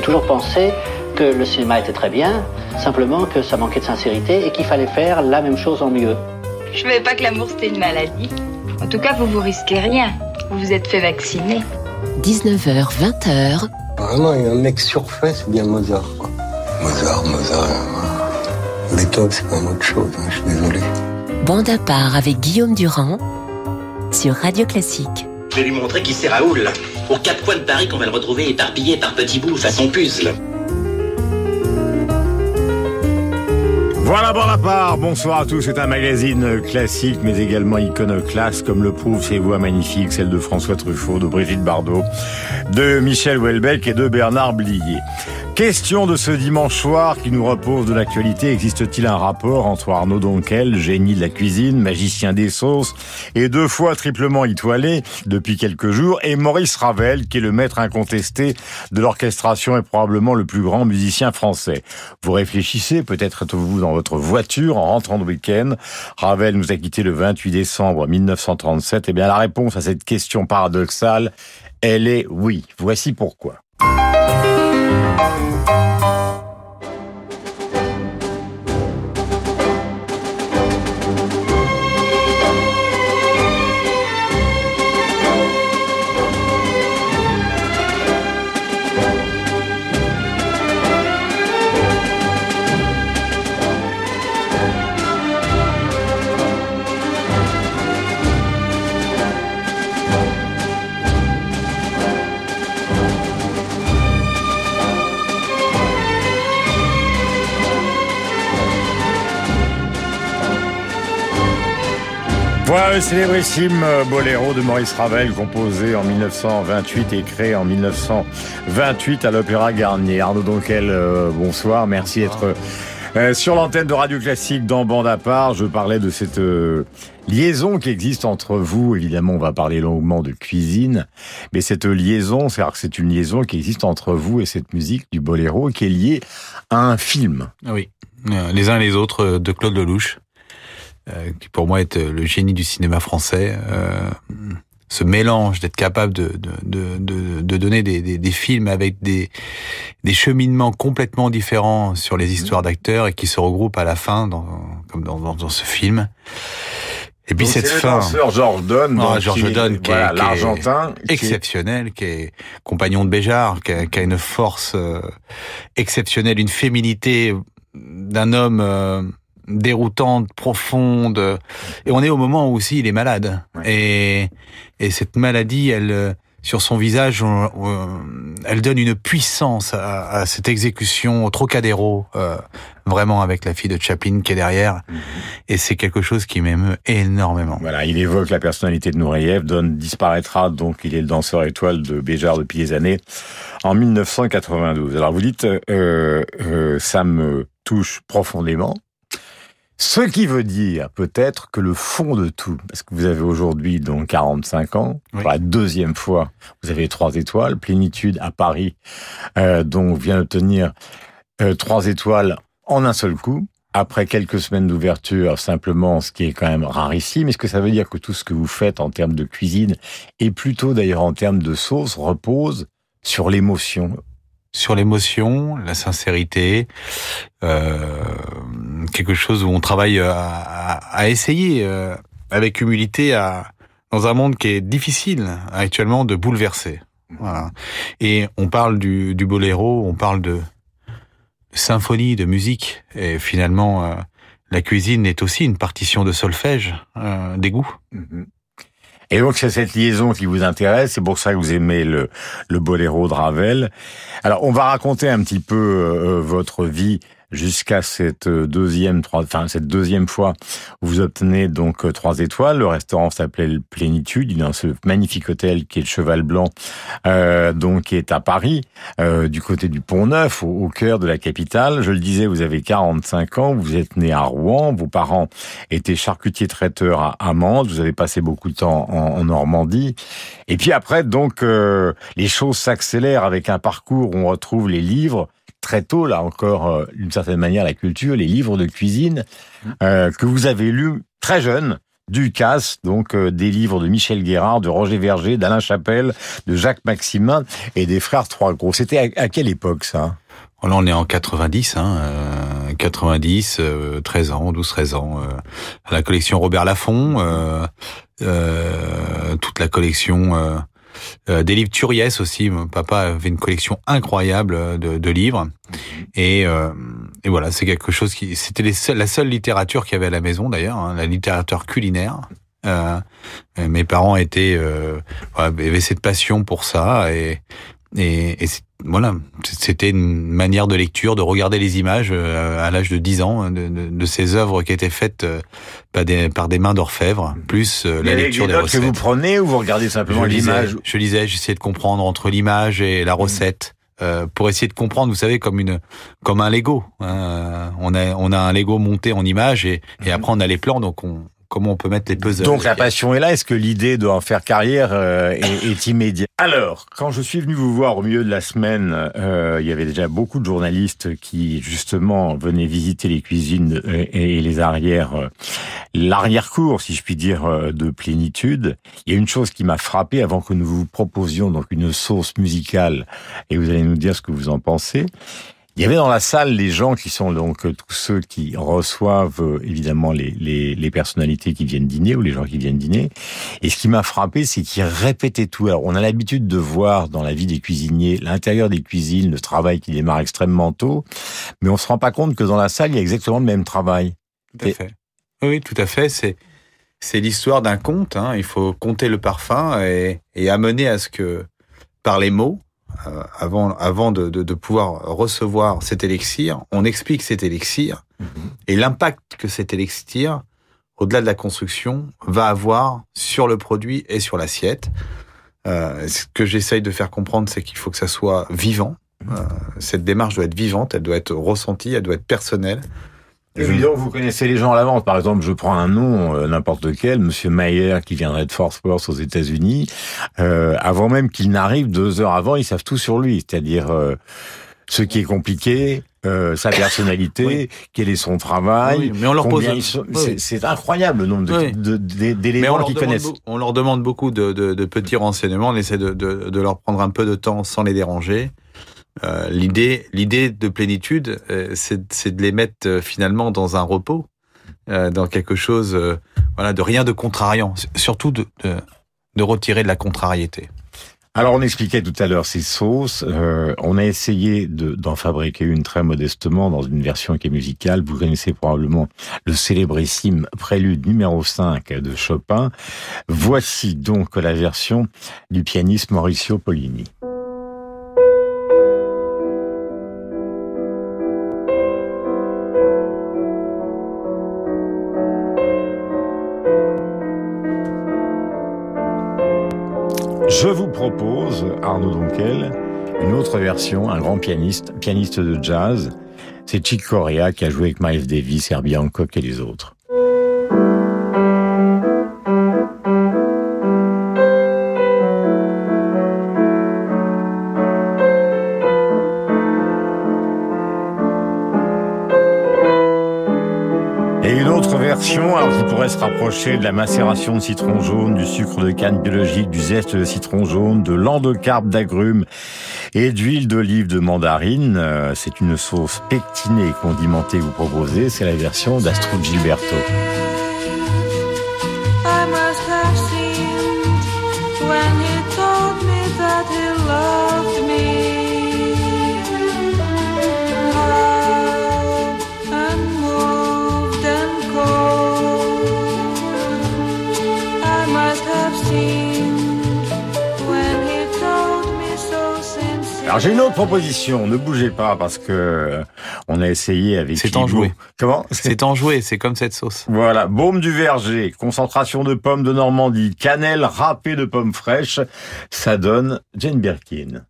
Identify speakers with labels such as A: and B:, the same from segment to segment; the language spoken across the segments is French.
A: toujours pensé que le cinéma était très bien, simplement que ça manquait de sincérité et qu'il fallait faire la même chose en mieux.
B: Je savais pas que l'amour c'était une maladie. En tout cas, vous vous risquez rien. Vous vous êtes fait vacciner.
C: 19h, 20h.
D: Vraiment, il y a un mec surfait, c'est bien Mozart. Quoi. Mozart, Mozart. euh, Beethoven, c'est quand même autre chose, hein, je suis désolé.
C: Bande à part avec Guillaume Durand sur Radio Classique.
E: Je vais lui montrer qui c'est Raoul. Aux quatre coins de Paris qu'on va le retrouver éparpillé par petits bouts façon puzzle.
F: Voilà Bonaparte, bonsoir à tous, c'est un magazine classique mais également iconoclaste comme le prouve ses voix magnifiques, celles de François Truffaut, de Brigitte Bardot, de Michel Houellebecq et de Bernard Blier. Question de ce dimanche soir qui nous repose de l'actualité, existe-t-il un rapport entre Arnaud Donquel, génie de la cuisine, magicien des sauces et deux fois triplement étoilé depuis quelques jours, et Maurice Ravel qui est le maître incontesté de l'orchestration et probablement le plus grand musicien français? Vous réfléchissez, peut-être êtes-vous dans votre voiture en rentrant de week-end. Ravel nous a quitté le 28 décembre 1937. Eh bien, la réponse à cette question paradoxale, elle est oui. Voici pourquoi. thank you Voilà le célébrissime boléro de Maurice Ravel, composé en 1928 et créé en 1928 à l'Opéra Garnier. Arnaud Donquel, euh, bonsoir, merci d'être euh, sur l'antenne de Radio Classique dans Bande à part. Je parlais de cette euh, liaison qui existe entre vous. Évidemment, on va parler longuement de cuisine, mais cette liaison, c'est c'est une liaison qui existe entre vous et cette musique du boléro qui est liée à un film.
G: Ah Oui, Euh, les uns et les autres euh, de Claude Lelouch, euh, qui pour moi est euh, le génie du cinéma français. Euh, ce mélange, d'être capable de, de, de, de, donner des, des, des films avec des, des cheminements complètement différents sur les histoires d'acteurs et qui se regroupent à la fin, dans, comme dans, dans, dans ce film. Et puis
F: Donc,
G: cette fin
F: danseur Georges Donne,
G: Ah,
F: donc,
G: Georges
F: qui-
G: Donne, qui est-
F: voilà,
G: qui est
F: l'Argentin,
G: exceptionnel, qui est compagnon de Béjart, qui a, qui a une force euh, exceptionnelle, une féminité d'un homme euh, déroutante, profonde. Et on est au moment où aussi il est malade. Et, et cette maladie, elle, euh, sur son visage, on- on- elle donne une puissance à, à cette exécution au Trocadéro, euh, vraiment avec la fille de Chaplin qui est derrière. Et c'est quelque chose qui m'émeut énormément.
F: Voilà, il évoque la personnalité de Nouriev. Donne disparaîtra, donc il est le danseur étoile de Béjart depuis des années, en 1992. Alors vous dites, euh, euh, ça me touche profondément. Ce qui veut dire peut-être que le fond de tout, parce que vous avez aujourd'hui donc 45 ans,
G: Oui.
F: pour la deuxième fois, vous avez trois étoiles, plénitude à Paris, euh, dont vient d'obtenir euh, trois étoiles en un seul coup après quelques semaines d'ouverture, simplement, ce qui est quand même rarissime, est-ce que ça veut dire que tout ce que vous faites en termes de cuisine, et plutôt d'ailleurs en termes de sauce, repose sur l'émotion?
G: Sur l'émotion, la sincérité, euh, quelque chose où on travaille à, à- essayer euh, avec humilité à dans un monde qui est difficile actuellement de bouleverser. Et on parle du, boléro, on parle de, symphonie, de musique, et finalement euh, la cuisine est aussi une partition de solfège, euh, goûts.
F: Et donc c'est cette liaison qui vous intéresse, c'est pour ça que vous aimez le, boléro de Ravel. Alors on va raconter un petit peu euh, votre vie jusqu'à cette deuxième, trois, enfin cette deuxième fois vous obtenez donc euh, trois étoiles. Le restaurant s'appelait le Plénitude, dans ce magnifique hôtel qui est le Cheval Blanc, euh, donc qui est à Paris, euh, du côté du Pont Neuf, au, au cœur de la capitale. Je le disais, vous avez 45 ans, vous êtes né à Rouen, vos parents étaient charcutiers traiteurs à Amande, vous avez passé beaucoup de temps en, en Normandie. Et puis après, donc, euh, les choses s'accélèrent avec un parcours où on retrouve les livres très tôt, là encore, euh, d'une certaine manière, la culture, les livres de cuisine euh, que vous avez lus très jeune, Ducasse, donc euh, des livres de Michel Guérard, de Roger Verger, d'Alain Chapelle, de Jacques Maximin et des frères Trois Gros. C'était à, quelle époque ça?
G: Oh, Là, on est en 90, hein, 90, 13 ans, 12-13 ans. la collection Robert Laffont, toute la collection euh, des livres Turiès aussi. Mon papa avait une collection incroyable euh, de, livres. Et, euh, et voilà, c'est quelque chose qui... C'était la seule littérature qu'il y avait à la maison d'ailleurs, hein, la littérature culinaire. Euh, mes parents étaient euh, avaient cette passion pour ça et et, et voilà, c'était une manière de lecture, de regarder les images euh, à l'âge de 10 ans de, de, de, ces œuvres qui étaient faites euh, par des, par des mains d'orfèvre, plus euh, la lecture des recettes.
F: que vous prenez ou vous regardez simplement l'image
G: Je lisais, j'essayais de comprendre entre l'image et la recette. Euh, pour essayer de comprendre, vous savez, comme une, comme un Lego. Hein. On a, on a un Lego monté en image et, et mhm. après on a les plans, donc on, comment on peut mettre les puzzles.
F: Donc la passion est là. Est-ce que l'idée de en faire carrière euh, est, est, immédiate? Alors, quand je suis venu vous voir au milieu de la semaine, euh, il y avait déjà beaucoup de journalistes qui justement venaient visiter les cuisines euh, et, les arrières, euh, l'arrière-cour, si je puis dire, de plénitude. Il y a une chose qui m'a frappé avant que nous vous proposions donc une sauce musicale, et vous allez nous dire ce que vous en pensez. Il y avait dans la salle les gens qui sont donc euh, tous ceux qui reçoivent euh, évidemment les, les, les, personnalités qui viennent dîner ou les gens qui viennent dîner. Et ce qui m'a frappé, c'est qu'ils répétaient tout. Alors, on a l'habitude de voir dans la vie des cuisiniers l'intérieur des cuisines, le travail qui démarre extrêmement tôt, mais on se rend pas compte que dans la salle, il y a exactement le même travail.
G: Tout à fait. Oui, tout à fait. C'est c'est l'histoire d'un conte. Hein. Il faut compter le parfum et, et amener à ce que par les mots euh, avant, avant de, de, de, pouvoir recevoir cet élixir, on explique cet élixir mhm. et l'impact que cet élixir, au-delà de la construction, va avoir sur le produit et sur l'assiette. Euh, ce que j'essaye de faire comprendre, c'est qu'il faut que ça soit vivant. Mhm. Euh, cette démarche doit être vivante, elle doit être ressentie, elle doit être personnelle.
F: Évidemment, vous connaissez les gens à l'avance. Par exemple, je prends un nom, euh, n'importe lequel, Monsieur Mayer, qui viendrait de Force Force aux États-Unis. Euh, avant même qu'il n'arrive, deux heures avant, ils savent tout sur lui. C'est-à-dire euh, ce qui est compliqué, euh, sa personnalité, quel est son travail. Oui, mais on leur pose. C'est incroyable le nombre d'éléments qu'ils connaissent.
G: On leur demande beaucoup de, de, de petits renseignements. On essaie de, de, leur prendre un peu de temps sans les déranger. Euh, l'idée, l'idée de plénitude, euh, c'est de les mettre euh, finalement dans un repos, dans quelque chose, voilà, de rien de contrariant, surtout de, retirer de la contrariété.
F: Alors on expliquait tout à l'heure ces sauces. on a essayé d'en fabriquer une très modestement dans une version qui est musicale. Vous connaissez probablement le célébrissime prélude numéro 5 de Chopin. Voici donc la version du pianiste Mauricio Pollini. Je vous propose, Arnaud Donquel, une autre version, un grand pianiste, pianiste de jazz. C'est Chick Corea qui a joué avec Miles Davis, Herbie Hancock et les autres. Alors qui pourrait se rapprocher de la macération de citron jaune, du sucre de canne biologique, du zeste de citron jaune, de l'endocarpe d'agrumes et d'huile d'olive de mandarine. Euh, c'est une sauce pectinée condimentée que vous proposez. C'est la version d'Astrud Gilberto. Alors j'ai une autre proposition, ne bougez pas parce que euh, on a essayé avec
G: C'est enjoué.
F: Comment?
G: C'est enjoué, c'est comme cette sauce.
F: Voilà, baume du verger, concentration de pommes de Normandie, cannelle râpée de pommes fraîches, ça donne Jane Birkin.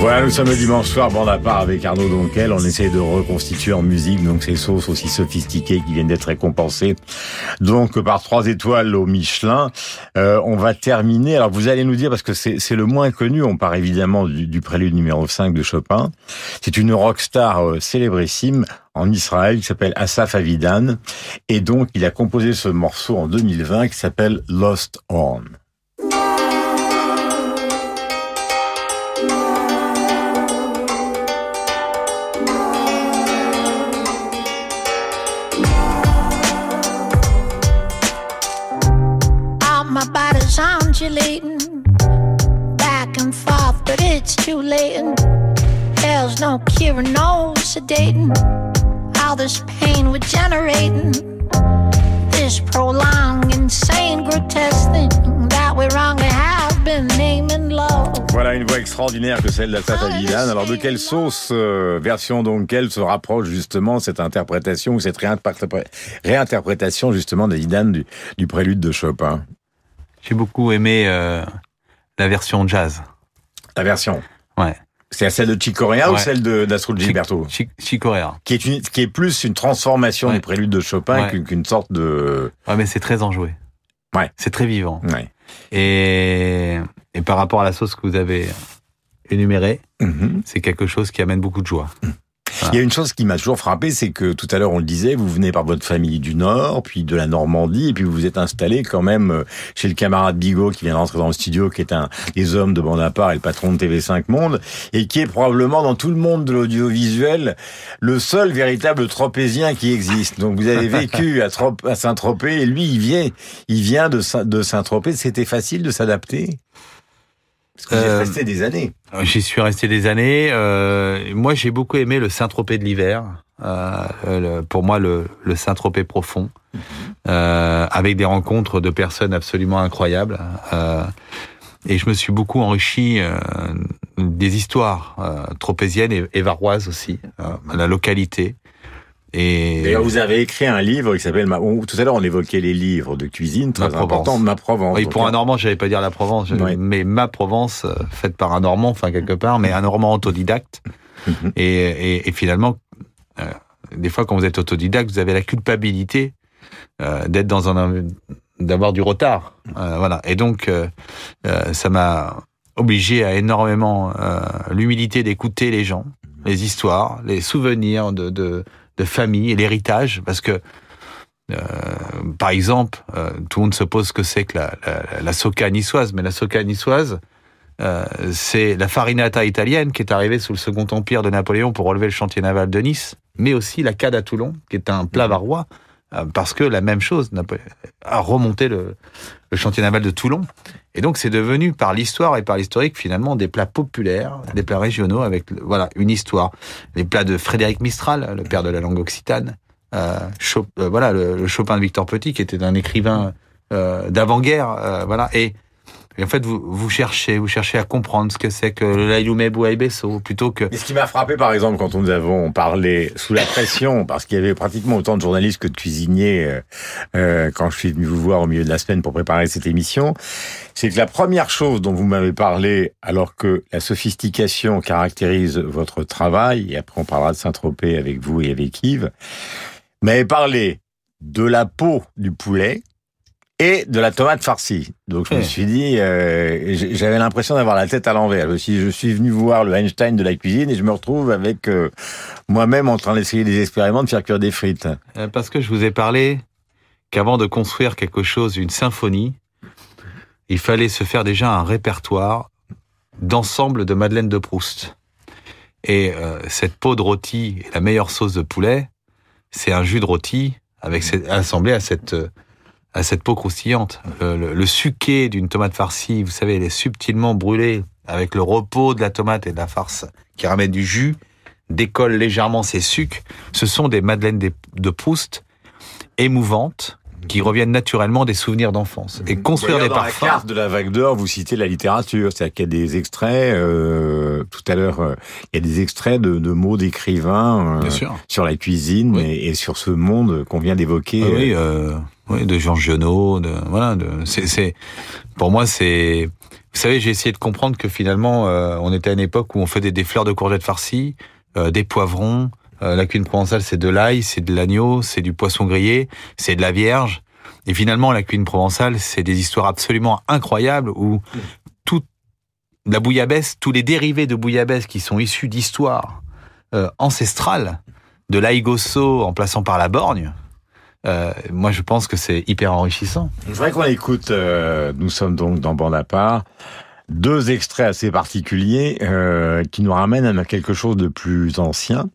F: Voilà, nous sommes le dimanche soir, bande à part avec Arnaud Donquel. On essaie de reconstituer en musique donc ces sauces aussi sophistiquées qui viennent d'être récompensées donc par trois étoiles au Michelin. Euh, on va terminer. Alors vous allez nous dire parce que c'est le moins connu. On part évidemment du, du, prélude numéro 5 de Chopin. C'est une rockstar euh, célébrissime en Israël qui s'appelle Asaf Avidan et donc il a composé ce morceau en 2020 qui s'appelle Lost Horn.
H: Undulating back and forth, but it's too late. And there's no cure, no sedating. All this pain we're generating, this prolonged, insane, grotesque thing that we wrongly have been naming love.
F: Voilà une voix extraordinaire que celle d'Assaf Avidan. Alors de quelle sauce euh, version donc quelle se rapproche justement cette interprétation ou cette réinterprétation justement d'Avidan du, du prélude de Chopin?
G: J'ai beaucoup aimé euh, la version jazz.
F: La version
G: Ouais.
F: C'est celle de Chick Corea ou celle de d'Astrud Gilberto
G: Chick, Chick Corea.
F: Qui est, une, qui est plus une transformation ouais. du prélude de Chopin ouais. qu'une sorte de...
G: Ouais, mais c'est très enjoué.
F: Ouais.
G: C'est très vivant.
F: Ouais.
G: Et, et par rapport à la sauce que vous avez énumérée, mm -hmm. c'est quelque chose qui amène beaucoup de joie.
F: Mm. Il y a une chose qui m'a toujours frappé, c'est que tout à l'heure on le disait, vous venez par votre famille du Nord, puis de la Normandie, et puis vous vous êtes installé quand même chez le camarade Bigot qui vient d'entrer dans le studio, qui est un des hommes de bande à part et le patron de TV5 Monde, et qui est probablement dans tout le monde de l'audiovisuel le seul véritable tropézien qui existe. Donc vous avez vécu à, Saint-Tropez, et lui il vient, il vient de Saint-Tropez. C'était facile de s'adapter? Parce que euh, resté des années.
G: J'y suis resté des années. Euh, moi, j'ai beaucoup aimé le Saint-Tropez de l'hiver. Euh, pour moi, le, le Saint-Tropez profond, mm -hmm. avec des rencontres de personnes absolument incroyables. et je me suis beaucoup enrichi des histoires tropéziennes et, et varoises aussi, la localité. Et
F: D'ailleurs, vous avez écrit un livre qui s'appelle. Tout à l'heure, on évoquait les livres de cuisine très importants. Ma Provence.
G: Oui, pour un Normand, j'allais pas dire la Provence, oui. mais ma Provence, faite par un Normand, enfin quelque part, mais un Normand autodidacte. et, et, et, finalement, euh, des fois, quand vous êtes autodidacte, vous avez la culpabilité euh, d'être dans un d'avoir du retard. Euh, voilà. Et donc, ça m'a obligé à énormément l'humilité d'écouter les gens, les histoires, les souvenirs de, de de famille et l'héritage, parce que euh, par exemple, euh, tout le monde se pose ce que c'est que la, la, la soca niçoise, mais la soca niçoise, euh, c'est la farinata italienne qui est arrivée sous le Second Empire de Napoléon pour relever le chantier naval de Nice, mais aussi la cade à Toulon, qui est un plat varois, parce que la même chose a remonté le, chantier naval de Toulon. Et donc c'est devenu par l'histoire et par l'historique finalement des plats populaires, des plats régionaux avec voilà une histoire. Les plats de Frédéric Mistral, le père de la langue occitane, euh, Chop, euh, voilà le, le, Chopin de Victor Petit qui était un écrivain euh, d'avant-guerre, euh, voilà et et en fait, vous, vous cherchez, vous cherchez à comprendre ce que c'est que le Lailume Bouaïbesso, plutôt que...
F: Et ce qui m'a frappé, par exemple, quand nous avons parlé sous la pression, parce qu'il y avait pratiquement autant de journalistes que de cuisiniers, euh, euh, quand je suis venu vous voir au milieu de la semaine pour préparer cette émission, c'est que la première chose dont vous m'avez parlé, alors que la sophistication caractérise votre travail, et après on parlera de Saint-Tropez avec vous et avec Yves, m'avez parlé de la peau du poulet, et de la tomate farcie. Donc je me suis dit, euh, j'avais l'impression d'avoir la tête à l'envers. Si je suis venu voir le Einstein de la cuisine et je me retrouve avec euh, moi-même en train d'essayer des expériments de faire cuire des frites.
G: Parce que je vous ai parlé qu'avant de construire quelque chose, une symphonie, il fallait se faire déjà un répertoire d'ensemble de Madeleine de Proust. Et euh, cette peau de rôti et la meilleure sauce de poulet, c'est un jus de rôti avec cette, assemblé à cette à cette peau croustillante. Le, le, le suquet d'une tomate farcie, vous savez, elle est subtilement brûlée avec le repos de la tomate et de la farce qui ramène du jus, décolle légèrement ses sucs. Ce sont des madeleines de Proust émouvantes qui reviennent naturellement des souvenirs d'enfance. Et construire des
F: dans
G: parfums.
F: la carte de la vague d'or, vous citez la littérature, c'est-à-dire qu'il y a des extraits. Euh, tout à l'heure, euh, il y a des extraits de, de mots d'écrivains euh, sur la cuisine oui. et, et, sur ce monde qu'on vient d'évoquer.
G: Ah oui, euh, oui, de Jean Genot, de voilà, de, c'est, pour moi, c'est Vous savez, j'ai essayé de comprendre que finalement, euh, on était à une époque où on faisait des fleurs de courgettes farcies, euh, des poivrons. Euh, la cuisine provençale, c'est de l'ail, c'est de l'agneau, c'est du poisson grillé, c'est de la vierge. Et finalement, la cuisine provençale, c'est des histoires absolument incroyables où toute la bouillabaisse, tous les dérivés de bouillabaisse qui sont issus d'histoires ancestrales, de l'ail gosso en passant par la borgne, euh, moi je pense que c'est hyper enrichissant.
F: Je voudrais qu'on écoute, euh, nous sommes donc dans Bande à part, deux extraits assez particuliers euh, qui nous ramènent à quelque chose de plus ancien.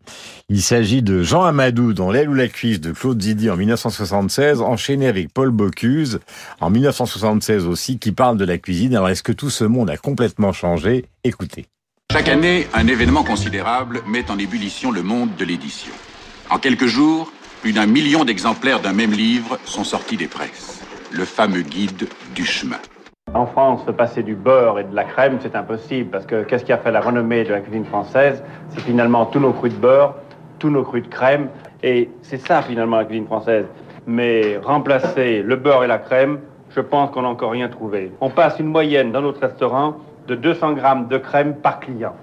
F: Il s'agit de Jean Amadou dans L'aile ou la cuisse de Claude Zidi en 1976, enchaîné avec Paul Bocuse en 1976 aussi, qui parle de la cuisine. Alors est-ce que tout ce monde a complètement changé? Écoutez.
I: Chaque année, un événement considérable met en ébullition le monde de l'édition. En quelques jours, plus d'un million d'exemplaires d'un même livre sont sortis des presses. Le fameux guide du chemin.
J: En France, se passer du beurre et de la crème, c'est impossible parce que qu'est-ce qui a fait la renommée de la cuisine française? C'est finalement tous nos crus de beurre, tous nos crus de crème, et c'est ça finalement la cuisine française. Mais remplacer le beurre et la crème, je pense qu'on n'a encore rien trouvé. On passe une moyenne dans notre restaurant de 200 grammes de crème par client.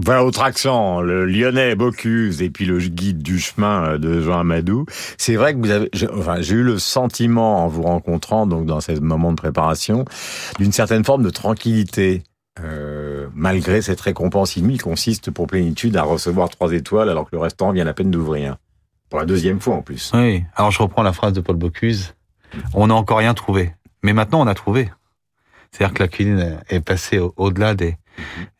F: Voilà, autre accent, le lyonnais Bocuse et puis le guide du chemin euh, de Jean Amadou. C'est vrai que vous avez, j'ai- eu le sentiment en vous rencontrant, donc dans ces moments de préparation, d'une certaine forme de tranquillité. Euh, malgré cette récompense inouïe consiste pour plénitude à recevoir trois étoiles alors que le restaurant vient à peine d'ouvrir. Pour la deuxième fois en plus.
G: Oui. Alors je reprends la phrase de Paul Bocuse. On n'a encore rien trouvé, mais maintenant on a trouvé. C'est-à-dire que la cuisine est passée au- au-delà des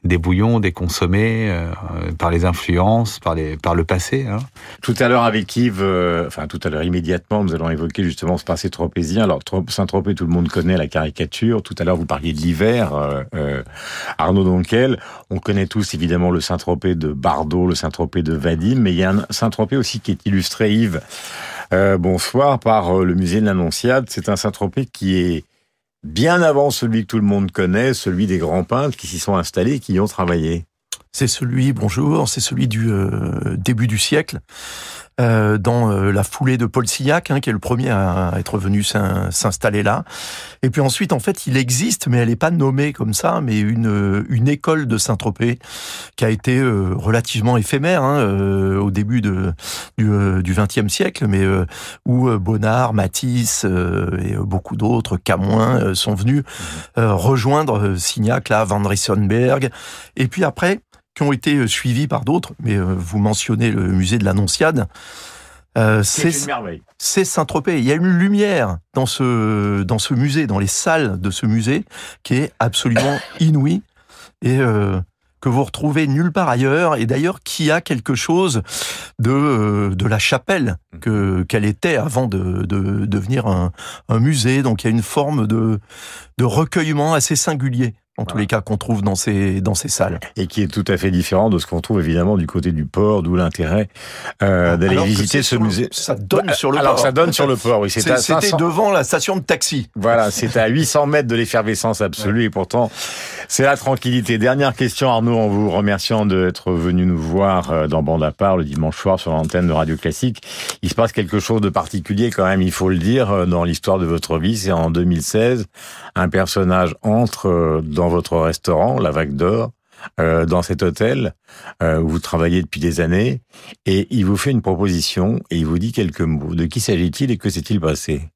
G: des bouillons, des consommés, euh, par les influences, par les par le passé. Hein.
F: Tout à l'heure avec Yves, euh, enfin tout à l'heure immédiatement, nous allons évoquer justement ce passé tropézien. Alors Tro- Saint-Tropez, tout le monde connaît la caricature. Tout à l'heure, vous parliez de l'hiver, euh, euh, Arnaud Donquel. On connaît tous évidemment le Saint-Tropez de Bardot, le Saint-Tropez de Vadim, mais il y a un Saint-Tropez aussi qui est illustré, Yves. Euh, bonsoir, par euh, le musée de l'Annonciade. C'est un Saint-Tropez qui est bien avant celui que tout le monde connaît, celui des grands peintres qui s'y sont installés qui y ont travaillé.
K: C'est celui, bonjour, c'est celui du euh, début du siècle, euh, dans euh, la foulée de Paul Sillac, hein, qui est le premier à être venu s'in- s'installer là. Et puis ensuite, en fait, il existe, mais elle n'est pas nommée comme ça, mais une, euh, une école de Saint-Tropez qui a été euh, relativement éphémère hein, euh, au début de, du euh, XXe siècle, mais euh, où euh, Bonnard, Matisse euh, et euh, beaucoup d'autres, Camoin, euh, sont venus euh, rejoindre euh, Signac, là, Van Ryssenberg. Et puis après, qui ont été euh, suivis par d'autres, mais euh, vous mentionnez le musée de l'Annonciade. Euh,
F: C'est
K: Saint-Tropez. Il y a une lumière dans ce dans ce musée, dans les salles de ce musée, qui est absolument inouïe et euh, que vous retrouvez nulle part ailleurs. Et d'ailleurs, qui a quelque chose de euh, de la chapelle que qu'elle était avant de, de devenir un, un musée. Donc il y a une forme de de recueillement assez singulier. En tous les cas, qu'on trouve dans ces dans ces salles.
F: et qui est tout à fait différent de ce qu'on trouve évidemment du côté du port, d'où l'intérêt euh, d'aller
K: Alors que
F: visiter ce
K: le-
F: musée.
K: ça donne
F: Bah,
K: sur le
F: alors
K: port.
F: ça donne sur le port, oui.
K: C'était
F: 500
K: devant la station de taxi.
F: Voilà, c'est à 800 mètres de l'effervescence absolue et pourtant c'est la tranquillité. Dernière question Arnaud, en vous remerciant d'être venu nous voir euh, dans Bande à part le dimanche soir sur l'antenne de Radio Classique. Il se passe quelque chose de particulier quand même, il faut le dire, euh, dans l'histoire de votre vie. C'est en 2016, un personnage entre euh, dans votre restaurant, la Vague d'Or, euh, dans cet hôtel euh, où vous travaillez depuis des années, et il vous fait une proposition et il vous dit quelques mots. De qui s'agit-il et que s'est-il passé?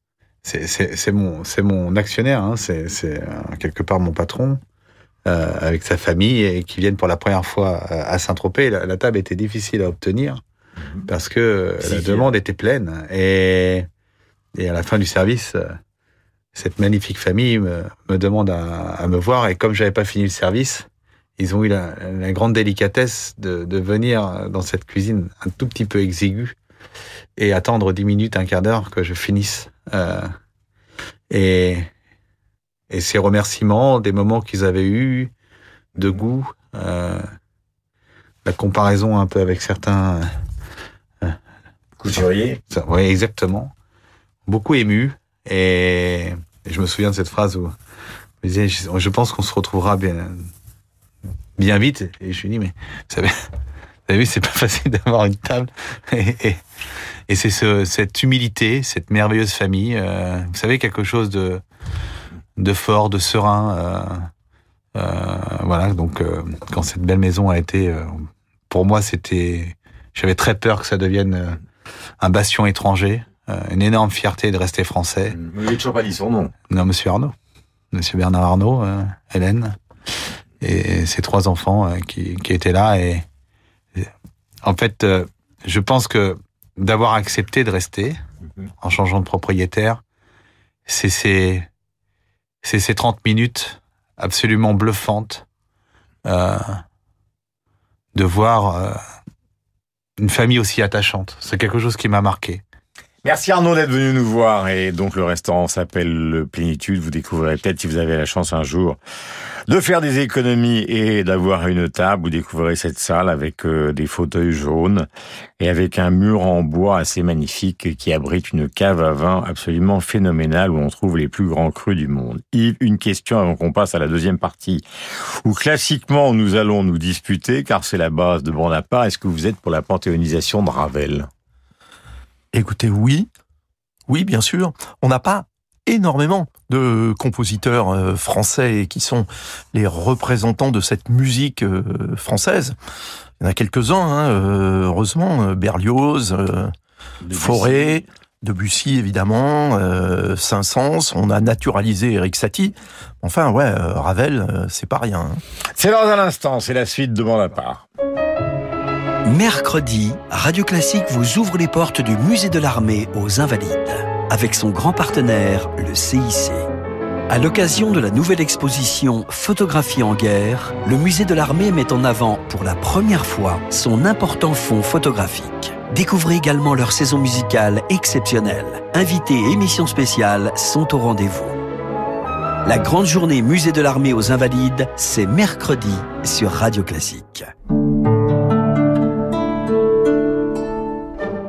G: C'est- mon, mon actionnaire, hein, c'est euh, quelque part mon patron, euh, avec sa famille, et qui viennent pour la première fois à Saint-Tropez. La, la table était difficile à obtenir, parce que la demande était pleine. Et, et à la fin du service, cette magnifique famille me, me demande à, à me voir, et comme j'avais pas fini le service, ils ont eu la, la grande délicatesse de, de venir dans cette cuisine un tout petit peu exiguë et attendre dix minutes, un quart d'heure que je finisse. Euh, et, et ces remerciements, des moments qu'ils avaient eus, de goût, euh, la comparaison un peu avec certains.
F: Couturier
G: Oui, exactement. Beaucoup ému. Et, et je me souviens de cette phrase où je, me disais, je, pense qu'on se retrouvera bien, bien vite. Et je lui dis, mais vous savez, vous avez vu, c'est pas facile d'avoir une table. Et, c'est ce, cette humilité, cette merveilleuse famille. euh, vous savez, quelque chose de, de fort, de serein. voilà, donc quand cette belle maison a été, pour moi, c'était, j'avais très peur que ça devienne un bastion étranger, une énorme fierté de rester français.
F: Vous n'avez toujours pas dit son nom.
G: Non, Monsieur Arnaud, Monsieur Bernard Arnaud, Hélène et ses trois enfants qui, qui étaient là et en fait, je pense que d'avoir accepté de rester mhm. en changeant de propriétaire, c'est ces, ces 30 minutes absolument bluffantes euh, de voir euh, une famille aussi attachante. C'est quelque chose qui m'a marqué.
F: Merci Arnaud d'être venu nous voir et donc le restaurant s'appelle le Plénitude. Vous découvrirez peut-être si vous avez la chance un jour de faire des économies et d'avoir une table. Vous découvrirez cette salle avec euh, des fauteuils jaunes et avec un mur en bois assez magnifique qui abrite une cave à vin absolument phénoménale où on trouve les plus grands crus du monde. Yves, une question avant qu'on passe à la deuxième partie où classiquement nous allons nous disputer car c'est la base de Bonaparte. Est-ce que vous êtes pour la panthéonisation de Ravel?
K: Écoutez, oui, oui, bien sûr. On n'a pas énormément de compositeurs euh, français qui sont les représentants de cette musique euh, française. Il y en a quelques-uns, hein, euh, heureusement, Berlioz, Forêt, Debussy évidemment, Saint-Saëns, on a naturalisé Eric Satie. Enfin ouais, Ravel, c'est pas rien. Hein.
F: C'est dans un instant, c'est la suite de part.
L: Mercredi, Radio Classique vous ouvre les portes du Musée de l'Armée aux Invalides, avec son grand partenaire, le CIC. À l'occasion de la nouvelle exposition Photographie en guerre, le Musée de l'Armée met en avant pour la première fois son important fonds photographique. Découvrez également leur saison musicale exceptionnelle. Invités et émissions spéciales sont au rendez-vous. La grande journée Musée de l'Armée aux Invalides, c'est mercredi sur Radio Classique.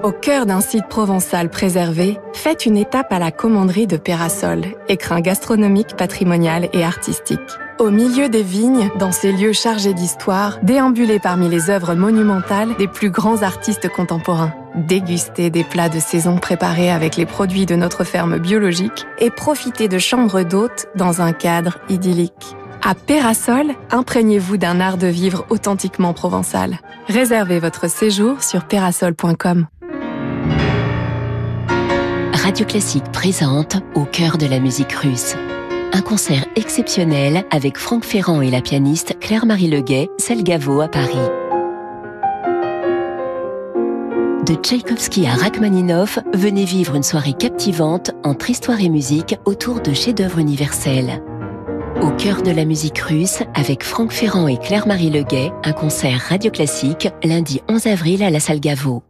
M: Au cœur d'un site provençal préservé, faites une étape à la commanderie de Pérasol, écrin gastronomique, patrimonial et artistique. Au milieu des vignes, dans ces lieux chargés d'histoire, déambulez parmi les œuvres monumentales des plus grands artistes contemporains. Dégustez des plats de saison préparés avec les produits de notre ferme biologique et profitez de chambres d'hôtes dans un cadre idyllique. À Pérasol, imprégnez-vous d'un art de vivre authentiquement provençal. Réservez votre séjour sur perasol.com.
C: Radio Classique présente Au cœur de la musique russe. Un concert exceptionnel avec Franck Ferrand et la pianiste Claire-Marie Leguet, Selgavo à Paris. De Tchaïkovski à Rachmaninoff, venez vivre une soirée captivante entre histoire et musique autour de chefs-d'œuvre universels. Au cœur de la musique russe, avec Franck Ferrand et Claire-Marie Leguet, un concert radio classique lundi 11 avril à la salle Gaveau.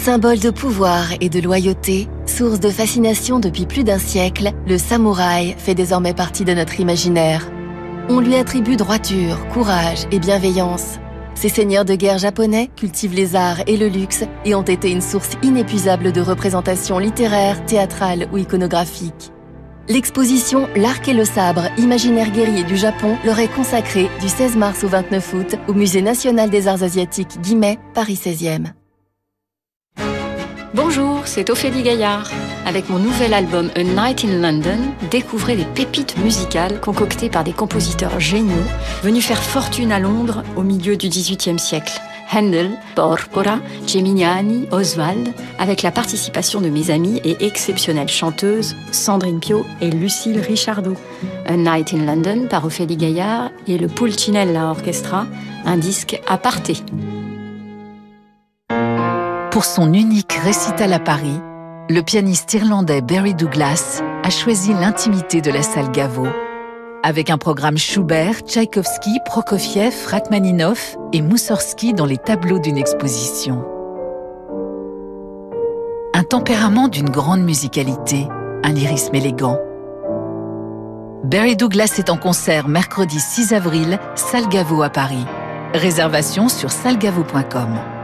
N: Symbole de pouvoir et de loyauté, source de fascination depuis plus d'un siècle, le samouraï fait désormais partie de notre imaginaire. On lui attribue droiture, courage et bienveillance. Ces seigneurs de guerre japonais cultivent les arts et le luxe et ont été une source inépuisable de représentations littéraires, théâtrales ou iconographiques. L'exposition L'arc et le sabre, imaginaire guerrier du Japon, leur est consacrée du 16 mars au 29 août au Musée national des arts asiatiques Guimet, Paris 16e.
O: Bonjour, c'est Ophélie Gaillard. Avec mon nouvel album A Night in London, découvrez les pépites musicales concoctées par des compositeurs géniaux venus faire fortune à Londres au milieu du XVIIIe siècle. Handel, Porpora, Geminiani, Oswald, avec la participation de mes amies et exceptionnelles chanteuses Sandrine Pio et Lucille Richardot. A Night in London par Ophélie Gaillard et le Pulcinella Orchestra, un disque aparté.
P: Pour son unique récital à Paris, le pianiste irlandais Barry Douglas a choisi l'intimité de la salle Gaveau. Avec un programme Schubert, Tchaïkovski, Prokofiev, Rachmaninoff et Moussorski dans les tableaux d'une exposition. Un tempérament d'une grande musicalité, un lyrisme élégant. Barry Douglas est en concert mercredi 6 avril, salle Gaveau à Paris. Réservation sur salgavo.com.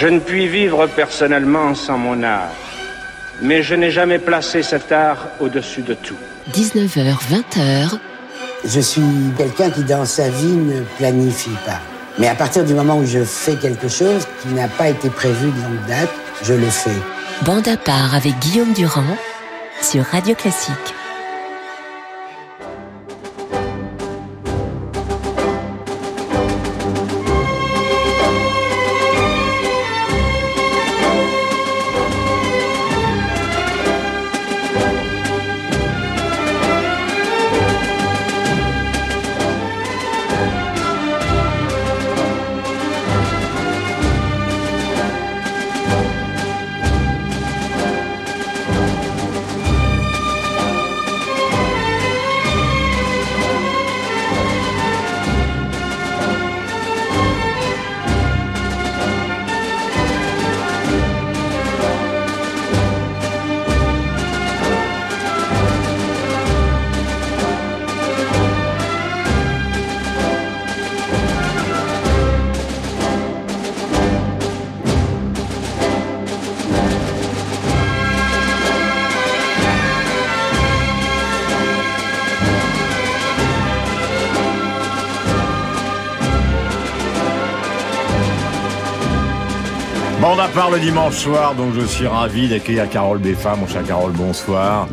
Q: Je ne puis vivre personnellement sans mon art, mais je n'ai jamais placé cet art au-dessus de tout.
C: 19h, 20h.
R: Je suis quelqu'un qui dans sa vie ne planifie pas. Mais à partir du moment où je fais quelque chose qui n'a pas été prévu de longue date, je le fais.
C: Bande à part avec Guillaume Durand sur Radio Classique.
F: Dimanche soir, donc je suis ravi d'accueillir Carole Beffa. Mon cher Carole, bonsoir.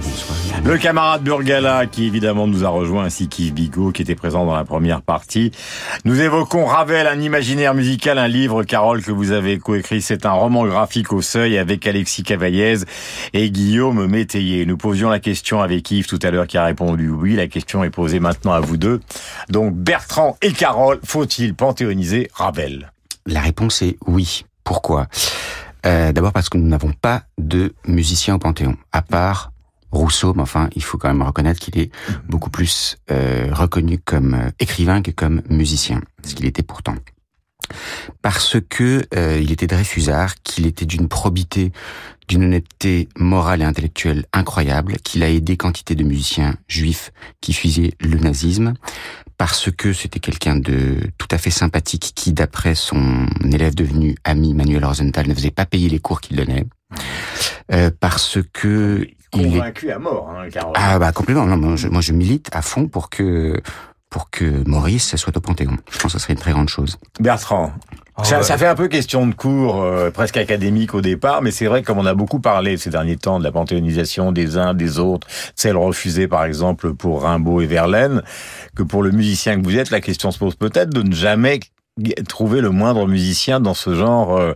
F: Le camarade Burgala, qui évidemment nous a rejoint, ainsi qu'Yves Bigot, qui était présent dans la première partie. Nous évoquons Ravel, un imaginaire musical, un livre, Carole, que vous avez coécrit. C'est un roman graphique au seuil avec Alexis Cavaillez et Guillaume Métayer. Nous posions la question avec Yves tout à l'heure qui a répondu oui. La question est posée maintenant à vous deux. Donc, Bertrand et Carole, faut-il panthéoniser Ravel?
S: La réponse est oui. Pourquoi? Euh, D'abord parce que nous n'avons pas de musicien au Panthéon, à part Rousseau, mais enfin, il faut quand même reconnaître qu'il est beaucoup plus euh, reconnu comme euh, écrivain que comme musicien, ce qu'il était pourtant. Parce que euh, il était Dreyfusard, qu'il était d'une probité, d'une honnêteté morale et intellectuelle incroyable, qu'il a aidé quantité de musiciens juifs qui fusaient le nazisme, parce que c'était quelqu'un de tout à fait sympathique qui, d'après son élève devenu ami Manuel Rosenthal, ne faisait pas payer les cours qu'il donnait, euh, parce que
F: convaincu à mort, hein, Carole.
S: Ah bah complètement. Non, moi, je, moi, je milite à fond pour que pour que Maurice soit au Panthéon. Je pense que ce serait une très grande chose.
F: Bertrand.
T: Oh,
F: ça,
T: ouais.
F: ça fait un peu question de cours, euh, presque académique au départ, mais c'est vrai comme on a beaucoup parlé ces derniers temps de la panthéonisation des uns, des autres, celle refusée par exemple pour Rimbaud et Verlaine, que pour le musicien que vous êtes, la question se pose peut-être de ne jamais trouver le moindre musicien dans ce genre, euh,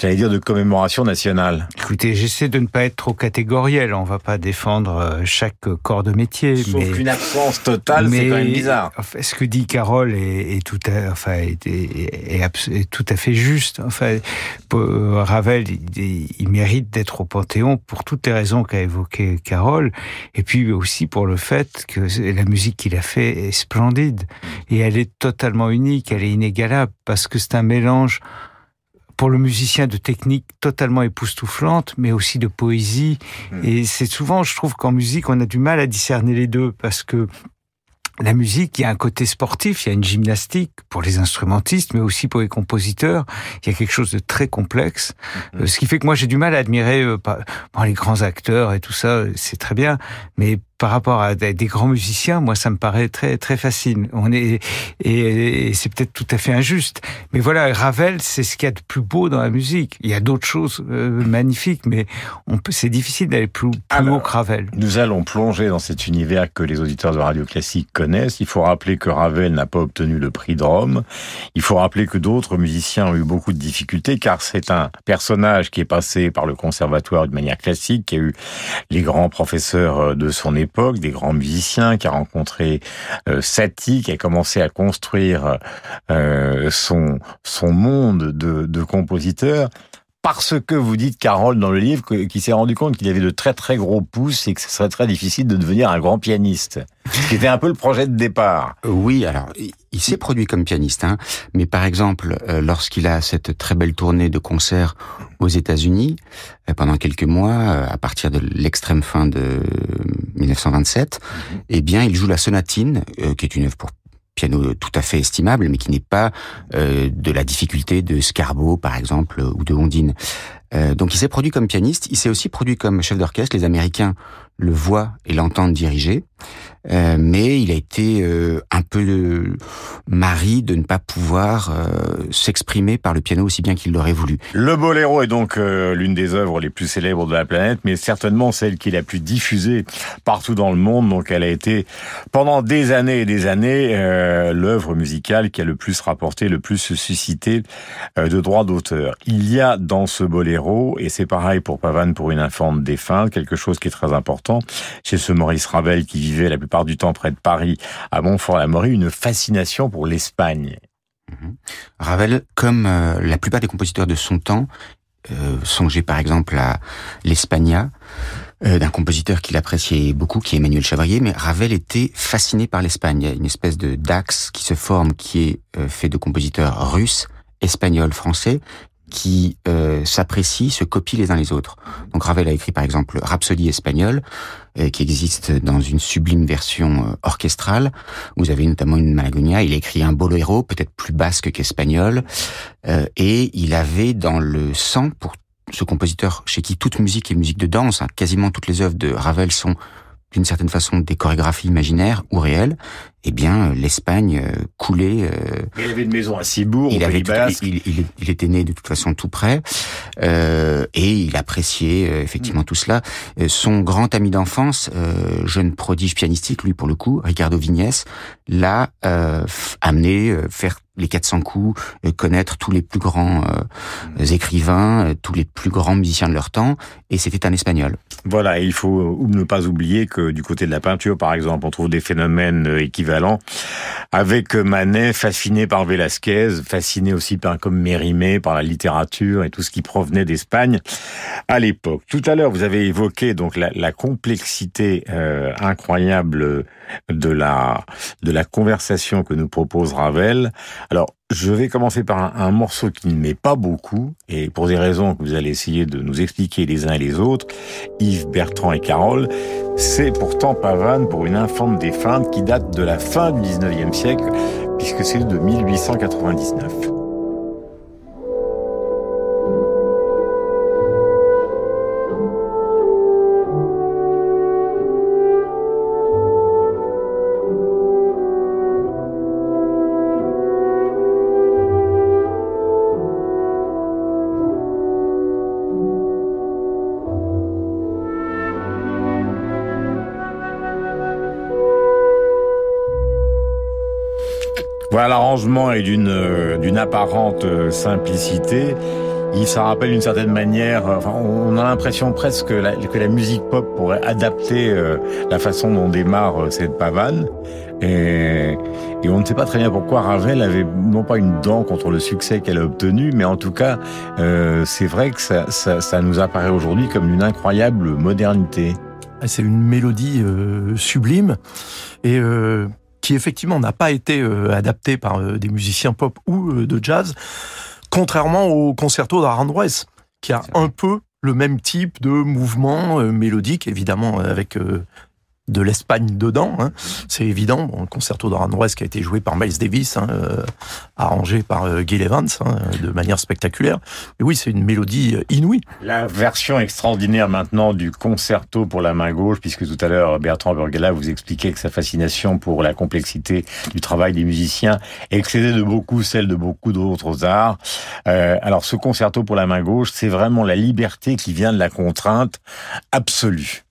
F: j'allais dire, de commémoration nationale
T: Écoutez, j'essaie de ne pas être trop catégoriel. On va pas défendre euh, chaque corps de métier.
F: Sauf
T: mais
F: qu'une absence totale, c'est quand même bizarre.
T: Enfin, ce que dit Carole est, est tout à, enfin, est, est, est, est, tout à fait juste. Enfin, Ravel, il, il mérite d'être au Panthéon pour toutes les raisons qu'a évoquées Carole, et puis aussi pour le fait que la musique qu'il a fait est splendide et elle est totalement unique, elle est parce que c'est un mélange pour le musicien de technique totalement époustouflante, mais aussi de poésie. Mmh. Et c'est souvent, je trouve qu'en musique, on a du mal à discerner les deux parce que la musique, il y a un côté sportif, il y a une gymnastique pour les instrumentistes, mais aussi pour les compositeurs. Il y a quelque chose de très complexe, mmh. ce qui fait que moi j'ai du mal à admirer euh, bon, les grands acteurs et tout ça, c'est très bien, mais par rapport à des grands musiciens, moi, ça me paraît très très facile. On est et, et c'est peut-être tout à fait injuste, mais voilà, Ravel, c'est ce qu'il y a de plus beau dans la musique. Il y a d'autres choses euh, magnifiques, mais on peut, c'est difficile d'aller plus, plus Alors, haut que Ravel.
F: Nous allons plonger dans cet univers que les auditeurs de radio classique connaissent. Il faut rappeler que Ravel n'a pas obtenu le prix de Rome. Il faut rappeler que d'autres musiciens ont eu beaucoup de difficultés, car c'est un personnage qui est passé par le conservatoire de manière classique, qui a eu les grands professeurs de son époque des grands musiciens, qui a rencontré euh, Satie, qui a commencé à construire euh, son son monde de, de compositeurs parce que vous dites, Carole, dans le livre, qu'il s'est rendu compte qu'il avait de très très gros pouces et que ce serait très difficile de devenir un grand pianiste. Ce qui était un peu le projet de départ.
S: Oui, alors, il s'est produit comme pianiste, hein, mais par exemple, euh, lorsqu'il a cette très belle tournée de concerts aux États-Unis, euh, pendant quelques mois, euh, à partir de l'extrême fin de 1927, mm -hmm. eh bien, il joue la sonatine, qui est une œuvre pour piano tout à fait estimable, mais qui n'est pas euh, de la difficulté de Scarbo, par exemple, ou de Ondine. Euh, donc il s'est produit comme pianiste, il s'est aussi produit comme chef d'orchestre. Les Américains le voient et l'entendent diriger, euh, mais il a été un peu mari de ne pas pouvoir euh, s'exprimer par le piano aussi bien qu'il l'aurait voulu.
F: Le boléro est donc euh, l'une des œuvres les plus célèbres de la planète, mais certainement celle qui est la plus diffusée partout dans le monde. Donc elle a été pendant des années et des années euh, l'œuvre musicale qui a le plus rapporté, le plus suscité de droits d'auteur. Il y a dans ce boléro, et c'est pareil pour Pavane pour une infante défunte, quelque chose qui est très important chez ce Maurice Ravel qui vivait la plupart du temps près de Paris, à Montfort-la-Maurie, une fascination pour l'Espagne.
S: Mhm. Ravel, comme euh, la plupart des compositeurs de son temps, euh, songez par exemple à l'Espagna, euh, d'un compositeur qu'il appréciait beaucoup, qui est Emmanuel Chavrier, mais Ravel était fasciné par l'Espagne. Il y a une espèce de d'axe qui se forme, qui est euh, fait de compositeurs russes, espagnols, français, qui euh, s'apprécient, se copient les uns les autres. Donc Ravel a écrit par exemple Rhapsodie espagnole, euh, qui existe dans une sublime version euh, orchestrale. Vous avez notamment une Malagonia. Il a écrit un boléro, peut-être plus basque qu'espagnol, euh, et il avait dans le sang pour ce compositeur chez qui toute musique est musique de danse, hein, quasiment toutes les œuvres de Ravel sont d'une certaine façon des chorégraphies imaginaires ou réelles, eh bien euh, l'Espagne euh, coulait. Euh,
F: il avait une maison à Cibourg,
S: il,
F: avait,
S: il, il, il, était né de toute façon tout près, euh, et il appréciait effectivement tout cela. Son grand ami d'enfance, jeune prodige pianistique, lui pour le coup, Ricardo Vignès, l'a amené faire les 400 coups, euh, connaître tous les plus grands euh, écrivains, euh, tous les plus grands musiciens de leur temps, et c'était un espagnol.
F: Voilà, et il faut ne pas oublier que du côté de la peinture, par exemple, on trouve des phénomènes équivalents, avec Manet fasciné par Velázquez, fasciné aussi par comme Mérimée, par la littérature et tout ce qui provenait d'Espagne à l'époque. Tout à l'heure, vous avez évoqué donc la, complexité euh, incroyable de la de la conversation que nous propose Ravel. Alors, je vais commencer par un, morceau qui ne met pas beaucoup, et pour des raisons que vous allez essayer de nous expliquer les uns et les autres, Yves, Bertrand et Carole, c'est pourtant Pavane pour une infante défunte qui date de la fin du 19e siècle, puisque c'est de 1899. Voilà, l'arrangement est d'une euh, d'une apparente euh, simplicité. Il ça rappelle d'une certaine manière, euh, enfin, on a l'impression presque que la, que la, musique pop pourrait adapter la façon dont démarre cette pavane. Et, et, on ne sait pas très bien pourquoi Ravel avait non pas une dent contre le succès qu'elle a obtenu, mais en tout cas, c'est vrai que ça, ça, ça nous apparaît aujourd'hui comme une incroyable modernité.
K: C'est une mélodie sublime et qui effectivement n'a pas été euh, adapté par euh, des musiciens pop ou euh, de jazz, contrairement au concerto d'Arandroès, qui a un peu le même type de mouvement mélodique, évidemment avec de l'Espagne dedans. Hein. C'est évident. Bon, le concerto d'Aranjuez qui a été joué par Miles Davis, hein, euh, arrangé par euh, Gil Evans hein, de manière spectaculaire. Et oui, c'est une mélodie euh, inouïe.
F: La version extraordinaire maintenant du concerto pour la main gauche, puisque tout à l'heure Bertrand Burgala vous expliquait que sa fascination pour la complexité du travail des musiciens excédait de beaucoup celle de beaucoup d'autres arts. Euh, alors ce concerto pour la main gauche, c'est vraiment la liberté qui vient de la contrainte absolue.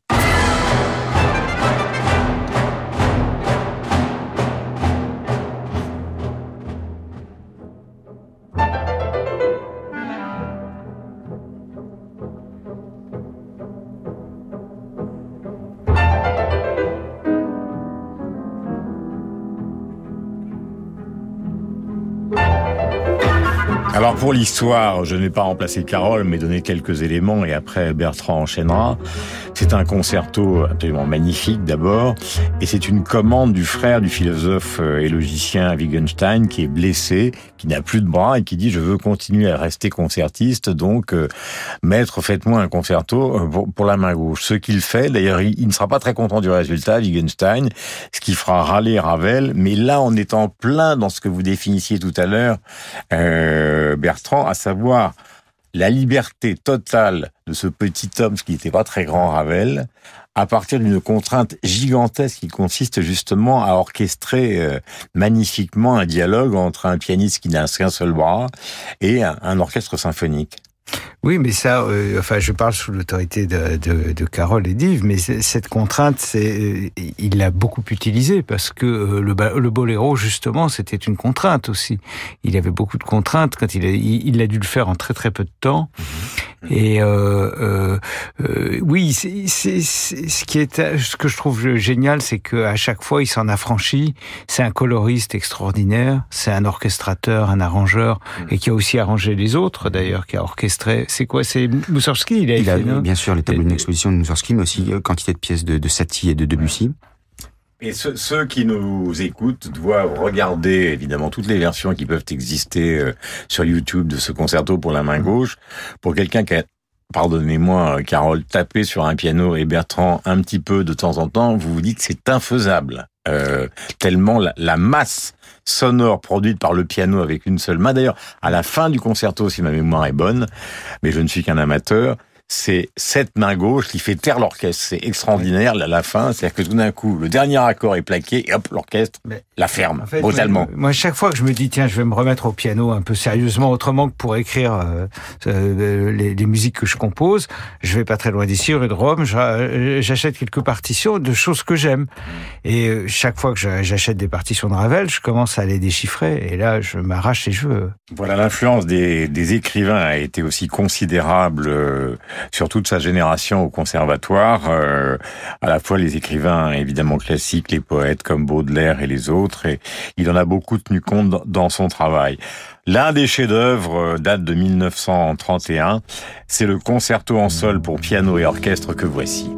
F: Pour l'histoire, je n'ai pas remplacé Carole, mais donné quelques éléments et après Bertrand enchaînera. C'est un concerto absolument magnifique d'abord, et c'est une commande du frère du philosophe et logicien Wittgenstein qui est blessé, qui n'a plus de bras et qui dit je veux continuer à rester concertiste, donc euh, maître, faites-moi un concerto euh, pour, la main gauche. Ce qu'il fait, d'ailleurs, il, ne sera pas très content du résultat, Wittgenstein, ce qui fera râler Ravel, mais là on est en plein dans ce que vous définissiez tout à l'heure. Euh, Bertrand, à savoir la liberté totale de ce petit homme, ce qui n'était pas très grand Ravel, à partir d'une contrainte gigantesque qui consiste justement à orchestrer euh, magnifiquement un dialogue entre un pianiste qui n'a qu'un seul bras et un orchestre symphonique.
T: Oui, mais ça, euh, enfin, je parle sous l'autorité de, de, de, Carole et d'Yves, mais cette contrainte, c'est, euh, il l'a beaucoup utilisée parce que euh, le, le boléro, justement, c'était une contrainte aussi. Il avait beaucoup de contraintes quand il a, il, a dû le faire en très très peu de temps. Mhm. Et euh, euh, oui, c'est, ce qui est, ce que je trouve génial, c'est que à chaque fois, il s'en affranchit. C'est un coloriste extraordinaire, c'est un orchestrateur, un arrangeur, mhm. et qui a aussi arrangé les autres d'ailleurs, qui a orchestré c'est quoi? C'est Moussorski
S: Il a, bien sûr les tableaux d'une exposition de Moussorski, mais aussi euh, quantité de pièces de, de Satie et de Debussy.
F: Et ceux, qui nous écoutent doivent regarder évidemment toutes les versions qui peuvent exister euh, sur YouTube de ce concerto pour la main gauche. Pour quelqu'un qui a, pardonnez-moi Carole, tapé sur un piano et Bertrand un petit peu de temps en temps, vous vous dites que c'est infaisable. Euh, tellement la, masse sonore produite par le piano avec une seule main. D'ailleurs, à la fin du concerto, si ma mémoire est bonne, mais je ne suis qu'un amateur, c'est cette main gauche qui fait taire l'orchestre. C'est extraordinaire à la fin, c'est-à-dire que tout d'un coup, le dernier accord est plaqué et hop, l'orchestre la ferme brutalement.
T: Moi, chaque fois que je me dis tiens, je vais me remettre au piano un peu sérieusement, autrement que pour écrire euh, euh, les, les, musiques que je compose, je vais pas très loin d'ici, rue de Rome, euh, j'achète quelques partitions de choses que j'aime. Et chaque fois que j'achète des partitions de Ravel, je commence à les déchiffrer et là, je m'arrache les cheveux.
F: Voilà, l'influence des, des, écrivains a été aussi considérable sur toute sa génération au conservatoire, euh, à la fois les écrivains évidemment classiques, les poètes comme Baudelaire et les autres, il en a beaucoup tenu compte dans son travail. L'un des chefs-d'œuvre euh, date de 1931, c'est le concerto en sol pour piano et orchestre que voici.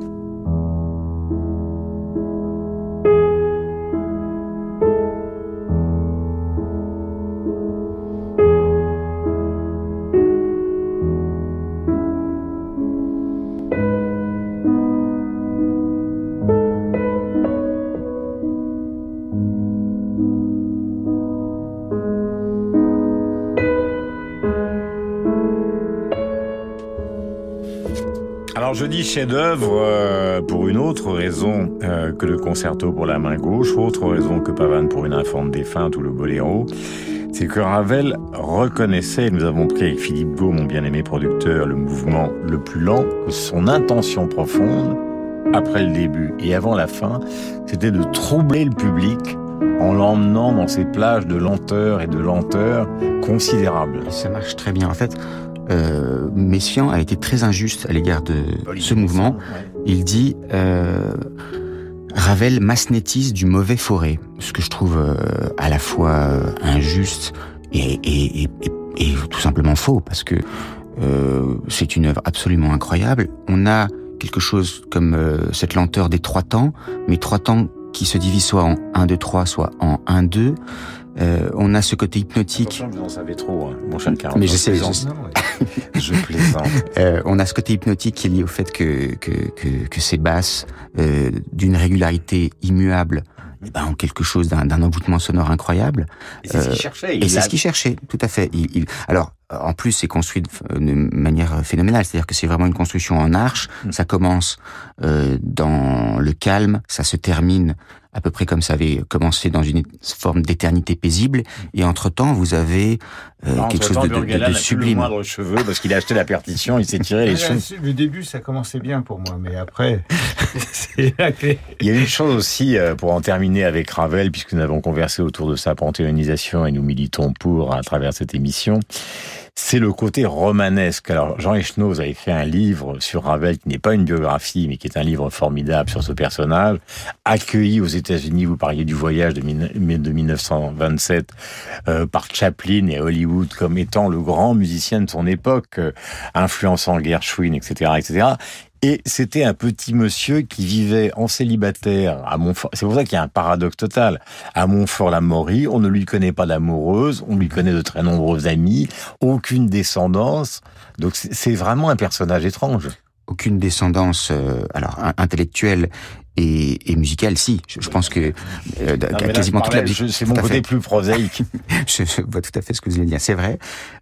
F: Dis chef-d'œuvre euh, pour une autre raison euh, que le concerto pour la main gauche, autre raison que Pavane pour une infante défunte ou le boléro, c'est que Ravel reconnaissait, nous avons pris avec Philippe Gau, mon bien-aimé producteur, le mouvement le plus lent, que son intention profonde, après le début et avant la fin, c'était de troubler le public en l'emmenant dans ces plages de lenteur et de lenteur considérables.
S: Ça marche très bien. En fait, euh, Messiaen a été très injuste à l'égard de ce mouvement. Il dit euh, Ravel masnétise du mauvais forêt, ce que je trouve euh, à la fois euh, injuste et, et, et, et, tout simplement faux, parce que euh, c'est une œuvre absolument incroyable. On a quelque chose comme cette lenteur des trois temps, mais trois temps qui se divisent soit en 1, 2, 3, soit en 1, 2. Euh, on a ce côté hypnotique.
F: Vous en savez trop, hein, mon cher
S: Mais je sais,
F: je, plaisante.
S: Euh, on a ce côté hypnotique qui est lié au fait que que, que, que ces basses, euh, d'une régularité immuable, ben, ont quelque chose d'un envoûtement sonore incroyable.
F: Et c'est ce qu'il cherchait.
S: Et c'est ce qu'il cherchait, tout à fait. Il, il... Alors, en plus, c'est construit de manière phénoménale, c'est-à-dire que c'est vraiment une construction en arche. Hmm. Ça commence euh, dans le calme, ça se termine à peu près comme ça avait commencé dans une forme d'éternité paisible. Et entre-temps, vous avez euh, quelque chose de, de, de sublime.
F: Le moindre cheveux parce qu'il a acheté la partition, il s'est tiré les cheveux.
T: Le début, ça commençait bien pour moi, mais après,
F: c'est la clé. Il y a une chose aussi, euh, pour en terminer avec Ravel, puisque nous avons conversé autour de sa panthéonisation et nous militons pour à travers cette émission, c'est le côté romanesque. Alors, Jean Echenoz a écrit un livre sur Ravel qui n'est pas une biographie, mais qui est un livre formidable sur ce personnage, accueilli aux États-Unis. Vous parliez du voyage de, 1927 euh, par Chaplin et Hollywood comme étant le grand musicien de son époque, euh, influençant Gershwin, etc., etc. Et c'était un petit monsieur qui vivait en célibataire à Montfort. C'est pour ça qu'il y a un paradoxe total. À Montfort-la-Maurie, on ne lui connaît pas d'amoureuse, on lui connaît de très nombreux amis, aucune descendance. Donc c'est vraiment un personnage étrange.
S: Aucune descendance, euh, alors intellectuelle et, et musicale, si. Je, pense que
F: euh, quasiment toute la C'est mon côté plus prosaïque.
S: je, vois tout à fait ce que vous voulez dire. C'est vrai.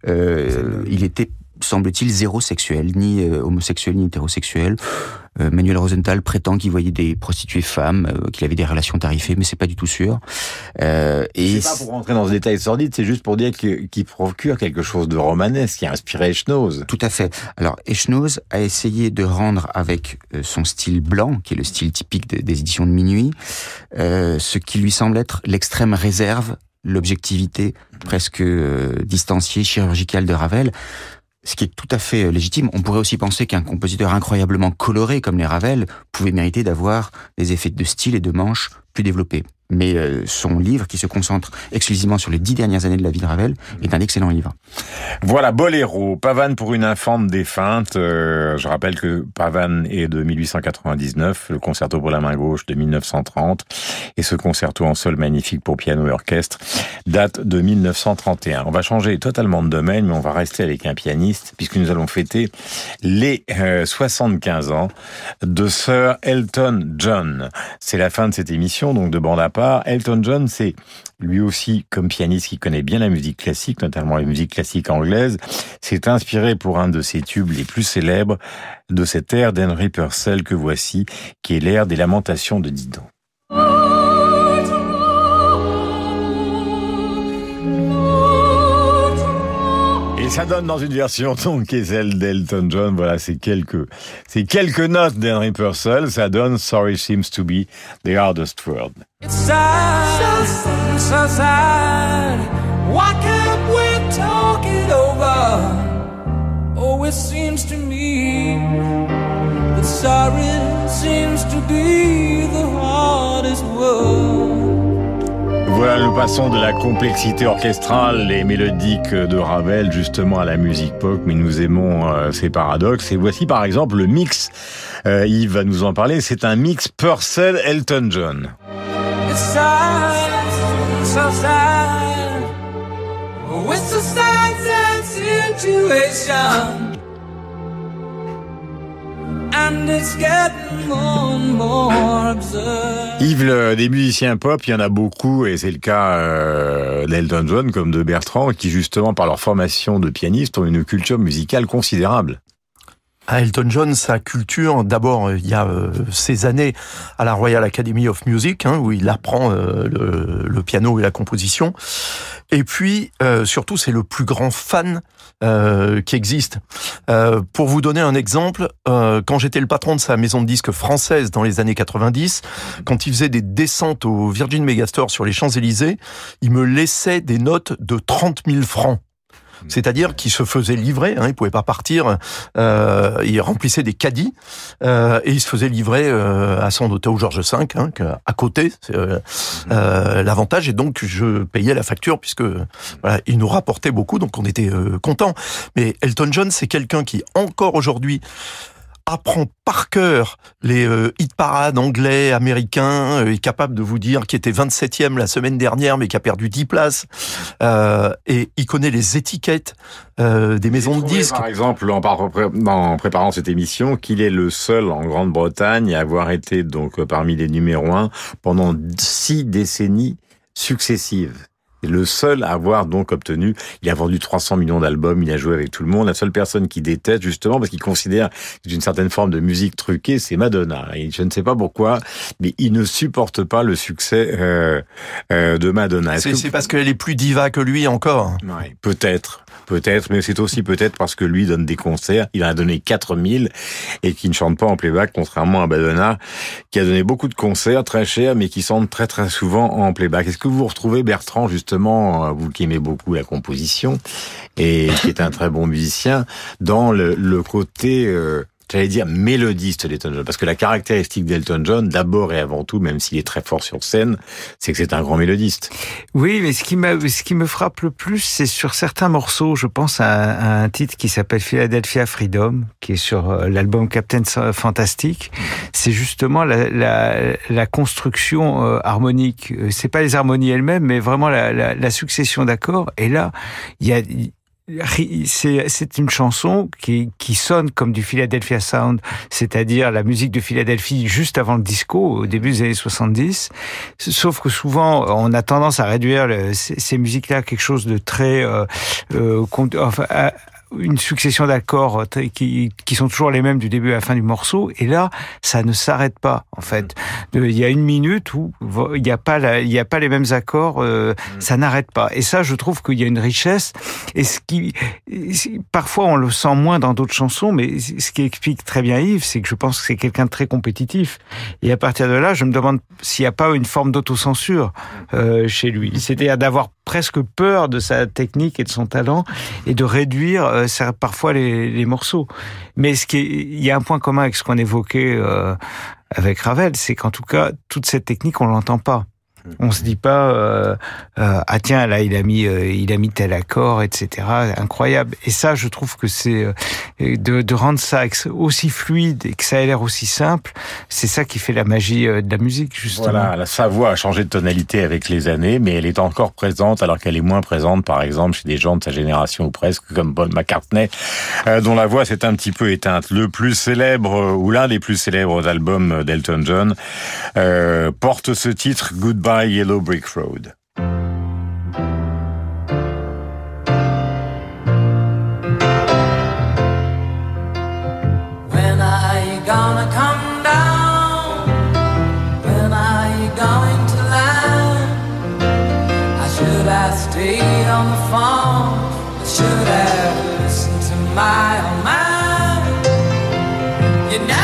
S: Euh, il était semble-t-il, zéro sexuel, ni euh, homosexuel, ni hétérosexuel. Euh, Manuel Rosenthal prétend qu'il voyait des prostituées femmes, euh, qu'il avait des relations tarifées, mais c'est pas du tout sûr.
F: Euh, et c'est pas pour rentrer dans ce détail sordide, c'est juste pour dire qu'il procure quelque chose de romanesque, qui a inspiré Echnoz.
S: Tout à fait. Alors Echnoz a essayé de rendre avec son style blanc, qui est le style typique des éditions de minuit, ce qui lui semble être l'extrême réserve l'objectivité presque distanciée, chirurgicale de Ravel ce qui est tout à fait euh, légitime. On pourrait aussi penser qu'un compositeur incroyablement coloré comme les Ravel pouvait mériter d'avoir des effets de style et de manche plus développés mais euh, son livre, qui se concentre exclusivement sur les dix dernières années de la vie de Ravel, est un excellent livre.
F: Voilà, Boléro, Pavane pour une infante défunte. Euh, je rappelle que Pavane est de 1899, le concerto pour la main gauche de 1930, et ce concerto en sol magnifique pour piano et orchestre date de 1931. On va changer totalement de domaine, mais on va rester avec un pianiste, puisque nous allons fêter les 75 euh, ans de Sir Elton John. C'est la fin de cette émission, donc de bande à part Elton John, c'est lui aussi, comme pianiste qui connaît bien la musique classique, notamment la musique classique anglaise, s'est inspiré pour un de ses tubes les plus célèbres de cette air d'Henry Purcell que voici, qui est l'air des lamentations de Didon. Ça donne dans une version donc qui est celle d'Elton John. Voilà, c'est quelques, c'est quelques notes d'Henry Purcell. Ça donne Sorry seems to be the hardest word. Oh, it seems to me that sorry seems to be the hardest word. Voilà, nous passons de la complexité orchestrale et mélodique de Ravel justement à la musique pop, mais nous aimons euh, ces paradoxes. Et voici par exemple le mix, euh, Yves va nous en parler, c'est un mix Purcell-Elton John. Yves, des musiciens pop, il y en a beaucoup, et c'est le cas euh, d'Elton John comme de Bertrand, qui justement, par leur formation de pianiste, ont une culture musicale considérable.
K: Elton John, sa culture, d'abord, il y a euh, ces années à la Royal Academy of Music, hein, où il apprend euh, le, piano et la composition. Et puis, euh, surtout, c'est le plus grand fan qui existe. pour vous donner un exemple, quand j'étais le patron de sa maison de disques française dans les années 90, quand il faisait des descentes au Virgin Megastore sur les Champs-Élysées, il me laissait des notes de 30 000 francs. C'est-à-dire qu'il se faisait livrer, hein, il pouvait pas partir, euh, il remplissait des caddies euh, et il se faisait livrer euh, à son hôtel Georges V, hein, à côté. Euh, euh, L'avantage est donc je payais la facture puisque voilà, il nous rapportait beaucoup, donc on était euh, content. Mais Elton John, c'est quelqu'un qui encore aujourd'hui apprend par cœur les euh, hit parades anglais, américains, euh, est capable de vous dire qu'il était 27e la semaine dernière, mais qui a perdu 10 places. Euh, et il connaît les étiquettes euh, des maisons de disques.
F: Par exemple, en, en préparant cette émission, qu'il est le seul en Grande-Bretagne à avoir été donc parmi les numéros 1 pendant six décennies successives le seul à avoir donc obtenu. Il a vendu 300 millions d'albums, il a joué avec tout le monde. La seule personne qui déteste justement parce qu'il considère une certaine forme de musique truquée, c'est Madonna. Et je ne sais pas pourquoi, mais il ne supporte pas le succès euh, euh, de Madonna.
K: C'est parce qu'elle est plus diva que lui encore.
F: Ouais, peut-être. Peut-être, mais c'est aussi peut-être parce que lui donne des concerts. Il en a donné 4000 et qui ne chante pas en playback, contrairement à Madonna, qui a donné beaucoup de concerts très chers, mais qui chante très très souvent en playback. Est-ce que vous retrouvez Bertrand, justement, euh, vous qui aimez beaucoup la composition et qui est un très bon musicien, dans le, le côté euh, j'allais dire mélodiste d'Elton John, parce que la caractéristique d'Elton John, d'abord et avant tout, même s'il est très fort sur scène, c'est que c'est un grand mélodiste.
T: Oui, mais ce qui, ce qui me frappe le plus, c'est sur certains morceaux. Je pense à, un titre qui s'appelle Philadelphia Freedom, qui est sur euh, l'album Captain Fantastic. C'est justement la, la, la construction euh, harmonique. Euh, c'est pas les harmonies elles-mêmes, mais vraiment la, la succession d'accords. Et là, il y a c'est une chanson qui, qui sonne comme du Philadelphia Sound, c'est-à-dire la musique de Philadelphie juste avant le disco, au début des années 70. Sauf que souvent, on a tendance à réduire ces, musiques-là à quelque chose de très... Euh, euh, enfin, une succession d'accords qui, qui sont toujours les mêmes du début à la fin du morceau. Et là, ça ne s'arrête pas, en fait. Il y a une minute où il n'y a pas la, il y a pas les mêmes accords, euh, ça n'arrête pas. Et ça, je trouve qu'il y a une richesse. Et ce qui, parfois, on le sent moins dans d'autres chansons, mais ce qui explique très bien Yves, c'est que je pense que c'est quelqu'un de très compétitif. Et à partir de là, je me demande s'il n'y a pas une forme d'autocensure euh, chez lui. C'est-à-dire d'avoir presque peur de sa technique et de son talent et de réduire euh, parfois les, les, morceaux. Mais ce qui est, il y a un point commun avec ce qu'on évoquait euh, avec Ravel, c'est qu'en tout cas, toute cette technique, on l'entend pas. On se dit pas euh, euh, ah tiens là il a mis euh, il a mis tel accord etc incroyable et ça je trouve que c'est de, rendre ça aussi fluide et que ça ait l'air aussi simple c'est ça qui fait la magie de la musique justement.
F: Voilà sa voix a changé de tonalité avec les années mais elle est encore présente alors qu'elle est moins présente par exemple chez des gens de sa génération ou presque comme Paul McCartney dont la voix s'est un petit peu éteinte. Le plus célèbre ou l'un des plus célèbres albums d'Elton John porte ce titre Goodbye by Yellow Brick Road.
H: stayed on the phone. I should have listened to my own mind. You know.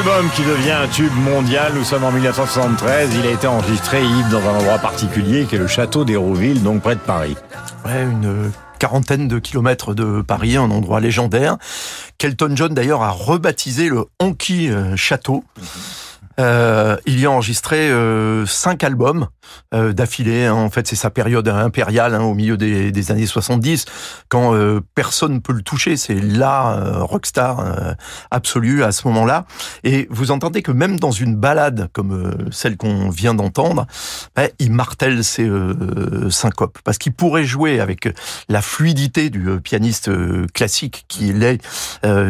F: Album qui devient un tube mondial. Nous sommes en 1973. Il a été enregistré Yves dans un endroit particulier qui est le château d'Hérouville, donc près de Paris.
K: Ouais, une quarantaine de kilomètres de Paris, un endroit légendaire. Kelton John d'ailleurs a rebaptisé le Honky euh, Château. Euh, il y a enregistré euh, cinq albums euh, d'affilée. hein. En fait, c'est sa période impériale hein, au milieu des, des années 70, quand personne ne peut le toucher. C'est la rockstar absolue à ce moment-là. Et vous entendez que même dans une balade comme celle qu'on vient d'entendre, ben, il martèle ses syncopes. Parce qu'il pourrait jouer avec la fluidité du pianiste classique qu'il est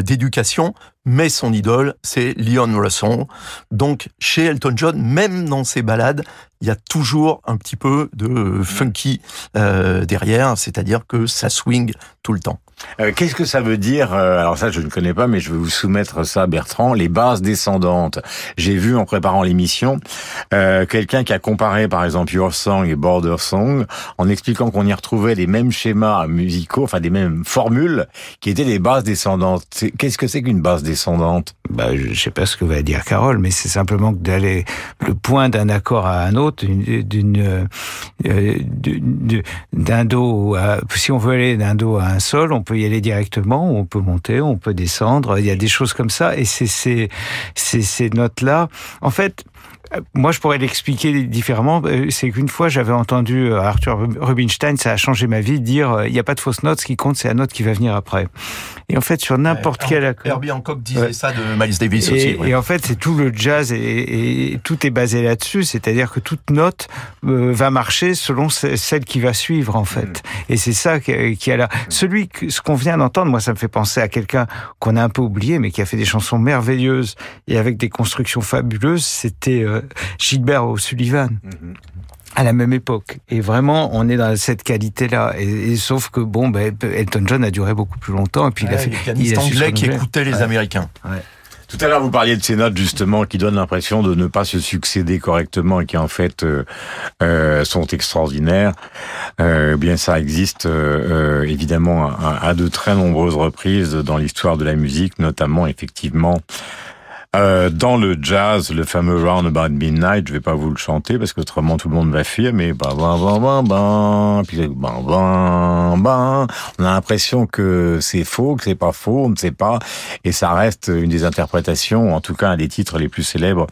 K: d'éducation, mais son idole, c'est Leon Russell. Donc, chez Elton John, même dans ses balades, il y a toujours un petit peu de funky euh, derrière, c'est-à-dire que ça swing tout le temps.
F: Euh, Qu'est-ce que ça veut dire euh, Alors ça, je ne connais pas, mais je vais vous soumettre ça, Bertrand. Les bases descendantes. J'ai vu en préparant l'émission euh, quelqu'un qui a comparé, par exemple, Your Song et Border Song, en expliquant qu'on y retrouvait les mêmes schémas musicaux, enfin des mêmes formules, qui étaient des bases descendantes. Qu'est-ce que c'est qu'une base descendante?
T: Bah, je sais pas ce que va dire Carole, mais c'est simplement que d'aller le point d'un accord à un autre, d'une, euh, d'un do, à, si on veut aller d'un do à un sol, on y aller directement, on peut monter, on peut descendre. Il y a des choses comme ça, et c'est ces, ces, ces notes-là. En fait. Euh, Moi, je pourrais l'expliquer différemment. Euh, C'est qu'une fois, j'avais entendu euh, Arthur Rubinstein, ça a changé ma vie, dire euh, il n'y a pas de fausse note, ce qui compte, c'est la note qui va venir après. Et en fait, sur n'importe quel accord.
K: Herbie Hancock disait
T: Ouais.
K: ça de Miles Davis
T: Et,
K: aussi. ouais.
T: et en fait, c'est tout le jazz et, et tout est basé là-dessus. C'est-à-dire que toute note euh, va marcher selon ce- celle qui va suivre, en fait. Et c'est ça qui, a là. Celui, que, ce qu'on vient d'entendre, moi, ça me fait penser à quelqu'un qu'on a un peu oublié, mais qui a fait des chansons merveilleuses et avec des constructions fabuleuses. C'était euh, Gilbert O'Sullivan à la même époque. Et vraiment, on est dans cette qualité-là. Et, et sauf que bon, ben, Elton John a duré beaucoup plus longtemps. Et puis il a fait.
K: pianistes
T: il a
K: anglais qui écoutaient les
T: Ouais.
K: Américains.
T: Ouais.
F: Tout à l'heure, vous parliez de ces notes justement qui donnent l'impression de ne pas se succéder correctement et qui en fait euh, euh, sont extraordinaires. Euh, bien, ça existe euh, euh, évidemment à, à de très nombreuses reprises dans l'histoire de la musique, notamment effectivement. Euh, dans le jazz, le fameux Round About Midnight, je vais pas vous le chanter parce qu'autrement tout le monde va fuir, mais ben ben ben ben ben, puis ben ben ben, on a l'impression que c'est faux, que c'est pas faux, on ne sait pas, et ça reste une des interprétations, en tout cas un des titres les plus célèbres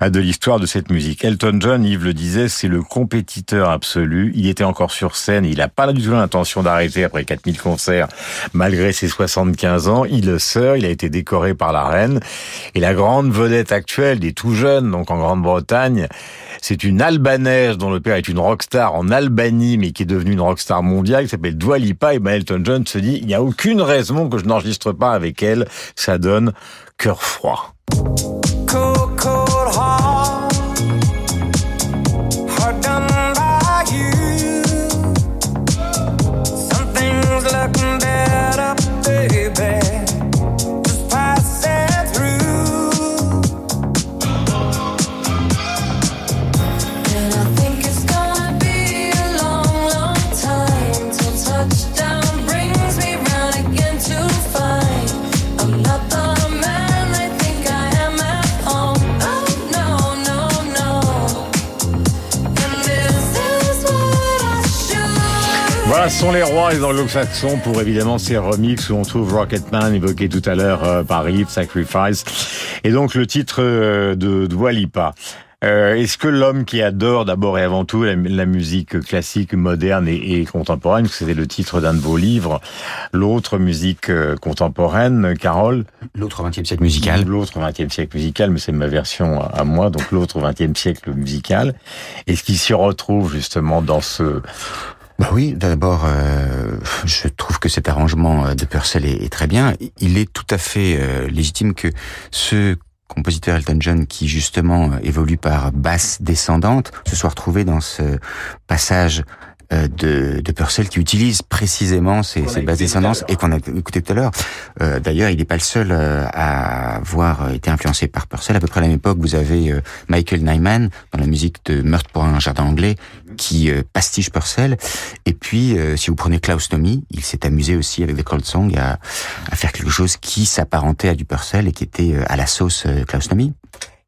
F: euh, de l'histoire de cette musique. Elton John, Yves le disait, c'est le compétiteur absolu. Il était encore sur scène, il n'a pas du tout l'intention d'arrêter après 4000 concerts, malgré ses 75 ans. Il le sort, il a été décoré par la reine, et la la grande vedette actuelle des tout jeunes, donc en Grande-Bretagne. C'est une Albanaise dont le père est une rockstar en Albanie, mais qui est devenue une rockstar mondiale, qui s'appelle Dua Lipa. Et ben Elton John se dit, il n'y a aucune raison que je n'enregistre pas avec elle. Ça donne cœur froid. Sont les rois les anglo-saxons pour évidemment ces remixes où on trouve Rocketman évoqué tout à l'heure euh, par Yves, Sacrifice, et donc le titre euh, de Dua Lipa. Euh, Est-ce que l'homme qui adore d'abord et avant tout la, la musique classique, moderne et, et contemporaine, c'était le titre d'un de vos livres, l'autre musique euh, contemporaine, Carole?
S: L'autre 20e siècle musical.
F: L'autre 20e siècle musical, mais c'est ma version à, à moi, donc l'autre 20e siècle musical. Est-ce qu'il s'y retrouve justement dans ce
S: bah oui, d'abord, euh, je trouve que cet arrangement de Purcell est, est, très bien. Il est tout à fait euh, légitime que ce compositeur Elton John, qui justement évolue par basse descendante, se soit retrouvé dans ce passage euh, de, de Purcell qui utilise précisément ces, ces basses dissonances et qu'on a écouté tout à l'heure. Euh, D'ailleurs, il n'est pas le seul euh, à avoir été influencé par Purcell. À peu près à la même époque, vous avez euh, Michael Nyman dans la musique de Meurtre pour un jardin anglais qui euh, pastiche Purcell. Et puis, euh, si vous prenez Klaus Nomi, il s'est amusé aussi avec The Cold Song à, à faire quelque chose qui s'apparentait à du Purcell et qui était à la sauce Klaus Nomi.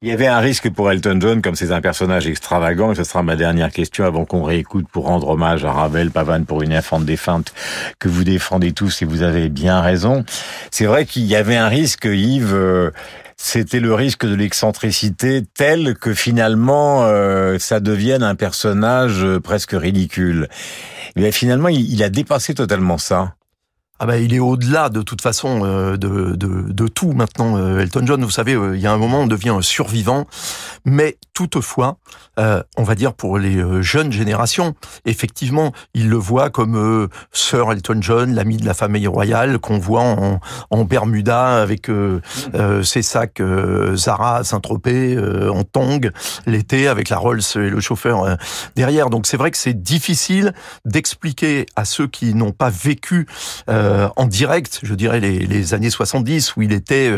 F: Il y avait un risque pour Elton John, comme c'est un personnage extravagant, et ce sera ma dernière question avant qu'on réécoute pour rendre hommage à Ravel, Pavane pour une infante défunte que vous défendez tous et vous avez bien raison. C'est vrai qu'il y avait un risque, Yves, euh, c'était le risque de l'excentricité tel que finalement euh, ça devienne un personnage euh, presque ridicule. Mais finalement, il, il a dépassé totalement ça.
K: Ah ben, il est au-delà de toute façon euh, de, de, de, tout maintenant. Euh, Elton John, vous savez, euh, il y a un moment on devient un survivant, mais toutefois, euh, on va dire pour les euh, jeunes générations, effectivement, ils le voient comme euh, Sir Elton John, l'ami de la famille royale qu'on voit en, en, Bermuda avec ses sacs Zara Saint-Tropez en tong l'été avec la Rolls et le chauffeur derrière. Donc c'est vrai que c'est difficile d'expliquer à ceux qui n'ont pas vécu euh, en direct, je dirais les, les, années 70, où il était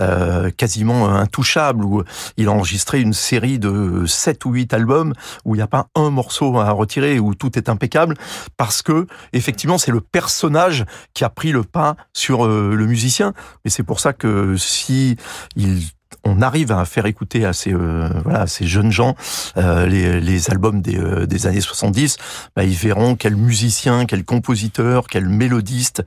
K: euh, quasiment intouchable, où il a enregistré une série de 7 ou 8 albums, où il n'y a pas un morceau à retirer, où tout est impeccable, parce que effectivement c'est le personnage qui a pris le pas sur euh, le musicien. Mais c'est pour ça que si il on arrive à faire écouter à ces euh, voilà à ces jeunes gens euh, les, les, albums des, euh, des années 70, bah, ils verront quel musicien, quel compositeur, quel mélodiste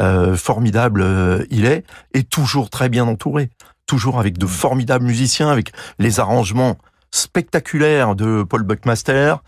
K: euh, formidable euh, il est et toujours très bien entouré, toujours avec de formidables musiciens, avec les arrangements spectaculaire de Paul Buckmaster.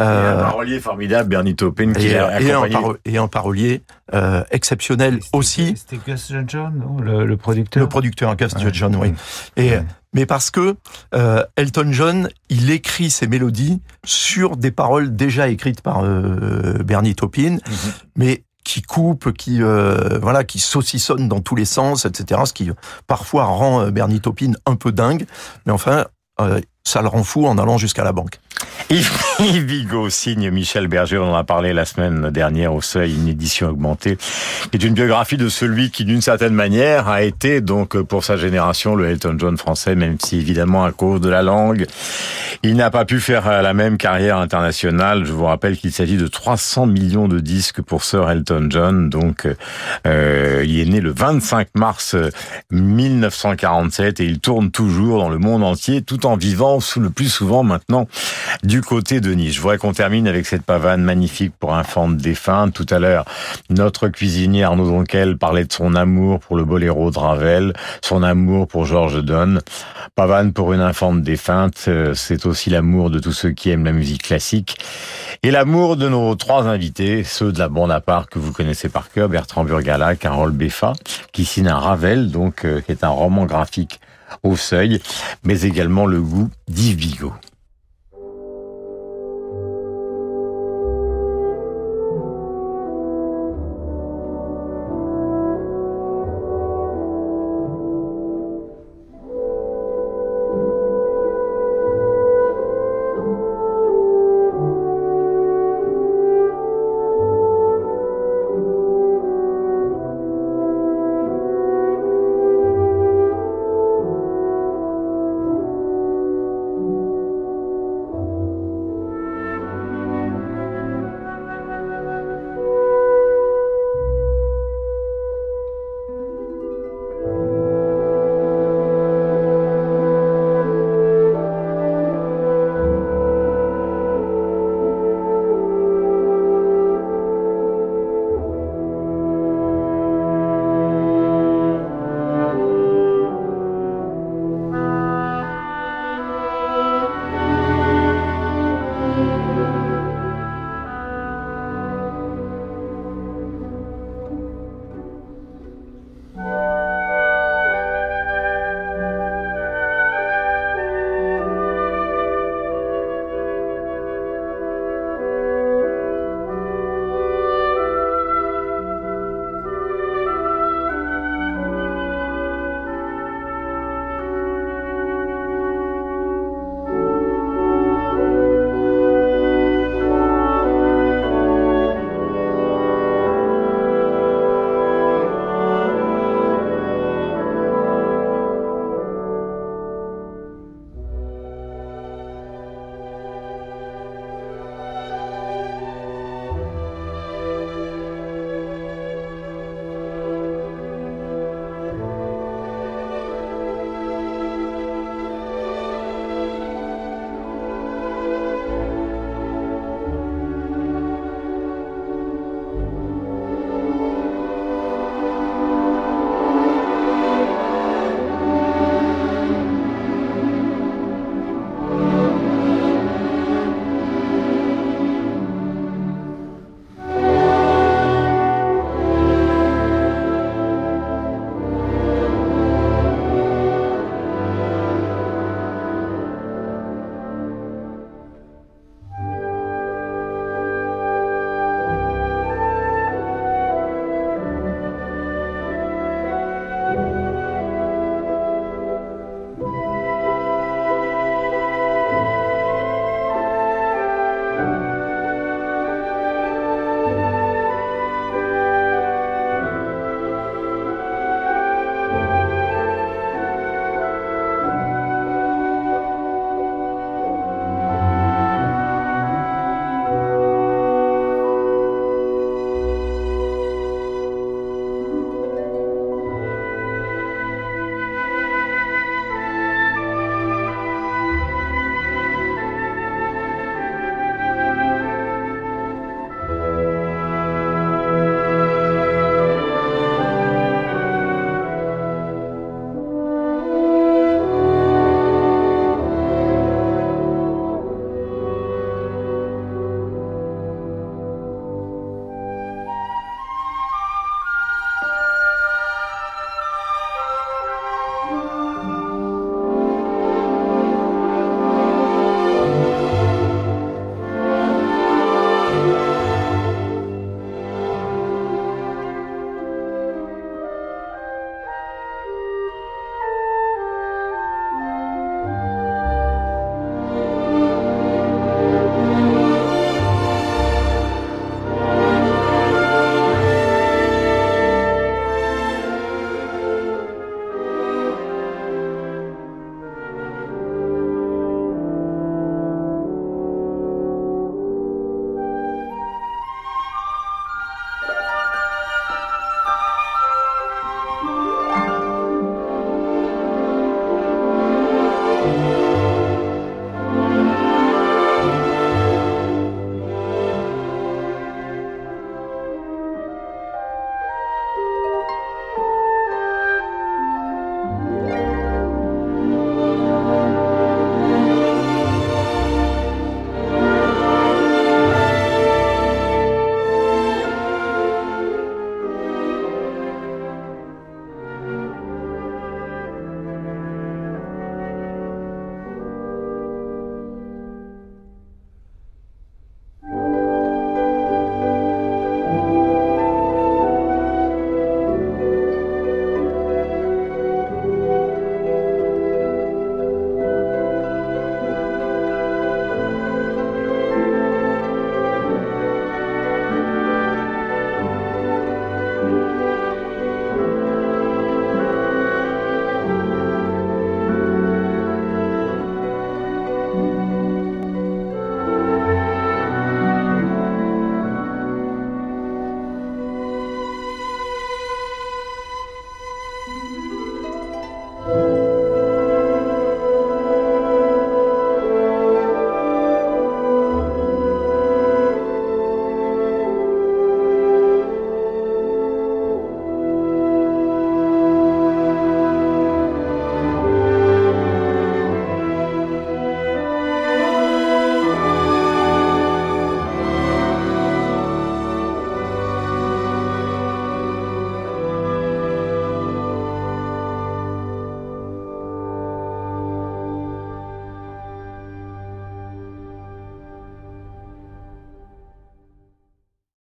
F: Euh, et un parolier formidable, Bernie Taupin, qui
K: et,
F: est
K: et, un, paro et un parolier euh, exceptionnel aussi.
T: C'était Gus John, le, le, producteur?
K: Le producteur, Gus ouais. John, oui. Et ouais. mais parce que euh, Elton John, il écrit ses mélodies sur des paroles déjà écrites par euh, Bernie Taupin, mm -hmm. mais qui coupe, qui euh, voilà, qui saucissonne dans tous les sens, etc. Ce qui parfois rend Bernie Taupin un peu dingue, mais enfin, euh, ça le rend fou en allant jusqu'à la banque.
F: Yves Vigo signe Michel Berger, on en a parlé la semaine dernière au Seuil, une édition augmentée, qui est une biographie de celui qui, d'une certaine manière, a été donc pour sa génération le Elton John français, même si évidemment à cause de la langue, il n'a pas pu faire la même carrière internationale. Je vous rappelle qu'il s'agit de 300 millions de disques pour Sir Elton John, donc euh, il est né le 25 mars 1947 et il tourne toujours dans le monde entier, tout en vivant le plus souvent maintenant du côté de Nice. Je voudrais qu'on termine avec cette pavane magnifique pour un fan défunt. Tout à l'heure, notre cuisinier Arnaud Donquel parlait de son amour pour le boléro de Ravel, son amour pour Georges Donne. Pavane pour une infante défunte, c'est aussi l'amour de tous ceux qui aiment la musique classique et l'amour de nos trois invités, ceux de la bande à part que vous connaissez par cœur, Bertrand Burgala, Carole Beffa, qui signe un Ravel, donc, qui est un roman graphique au seuil, mais également le goût d'Yves.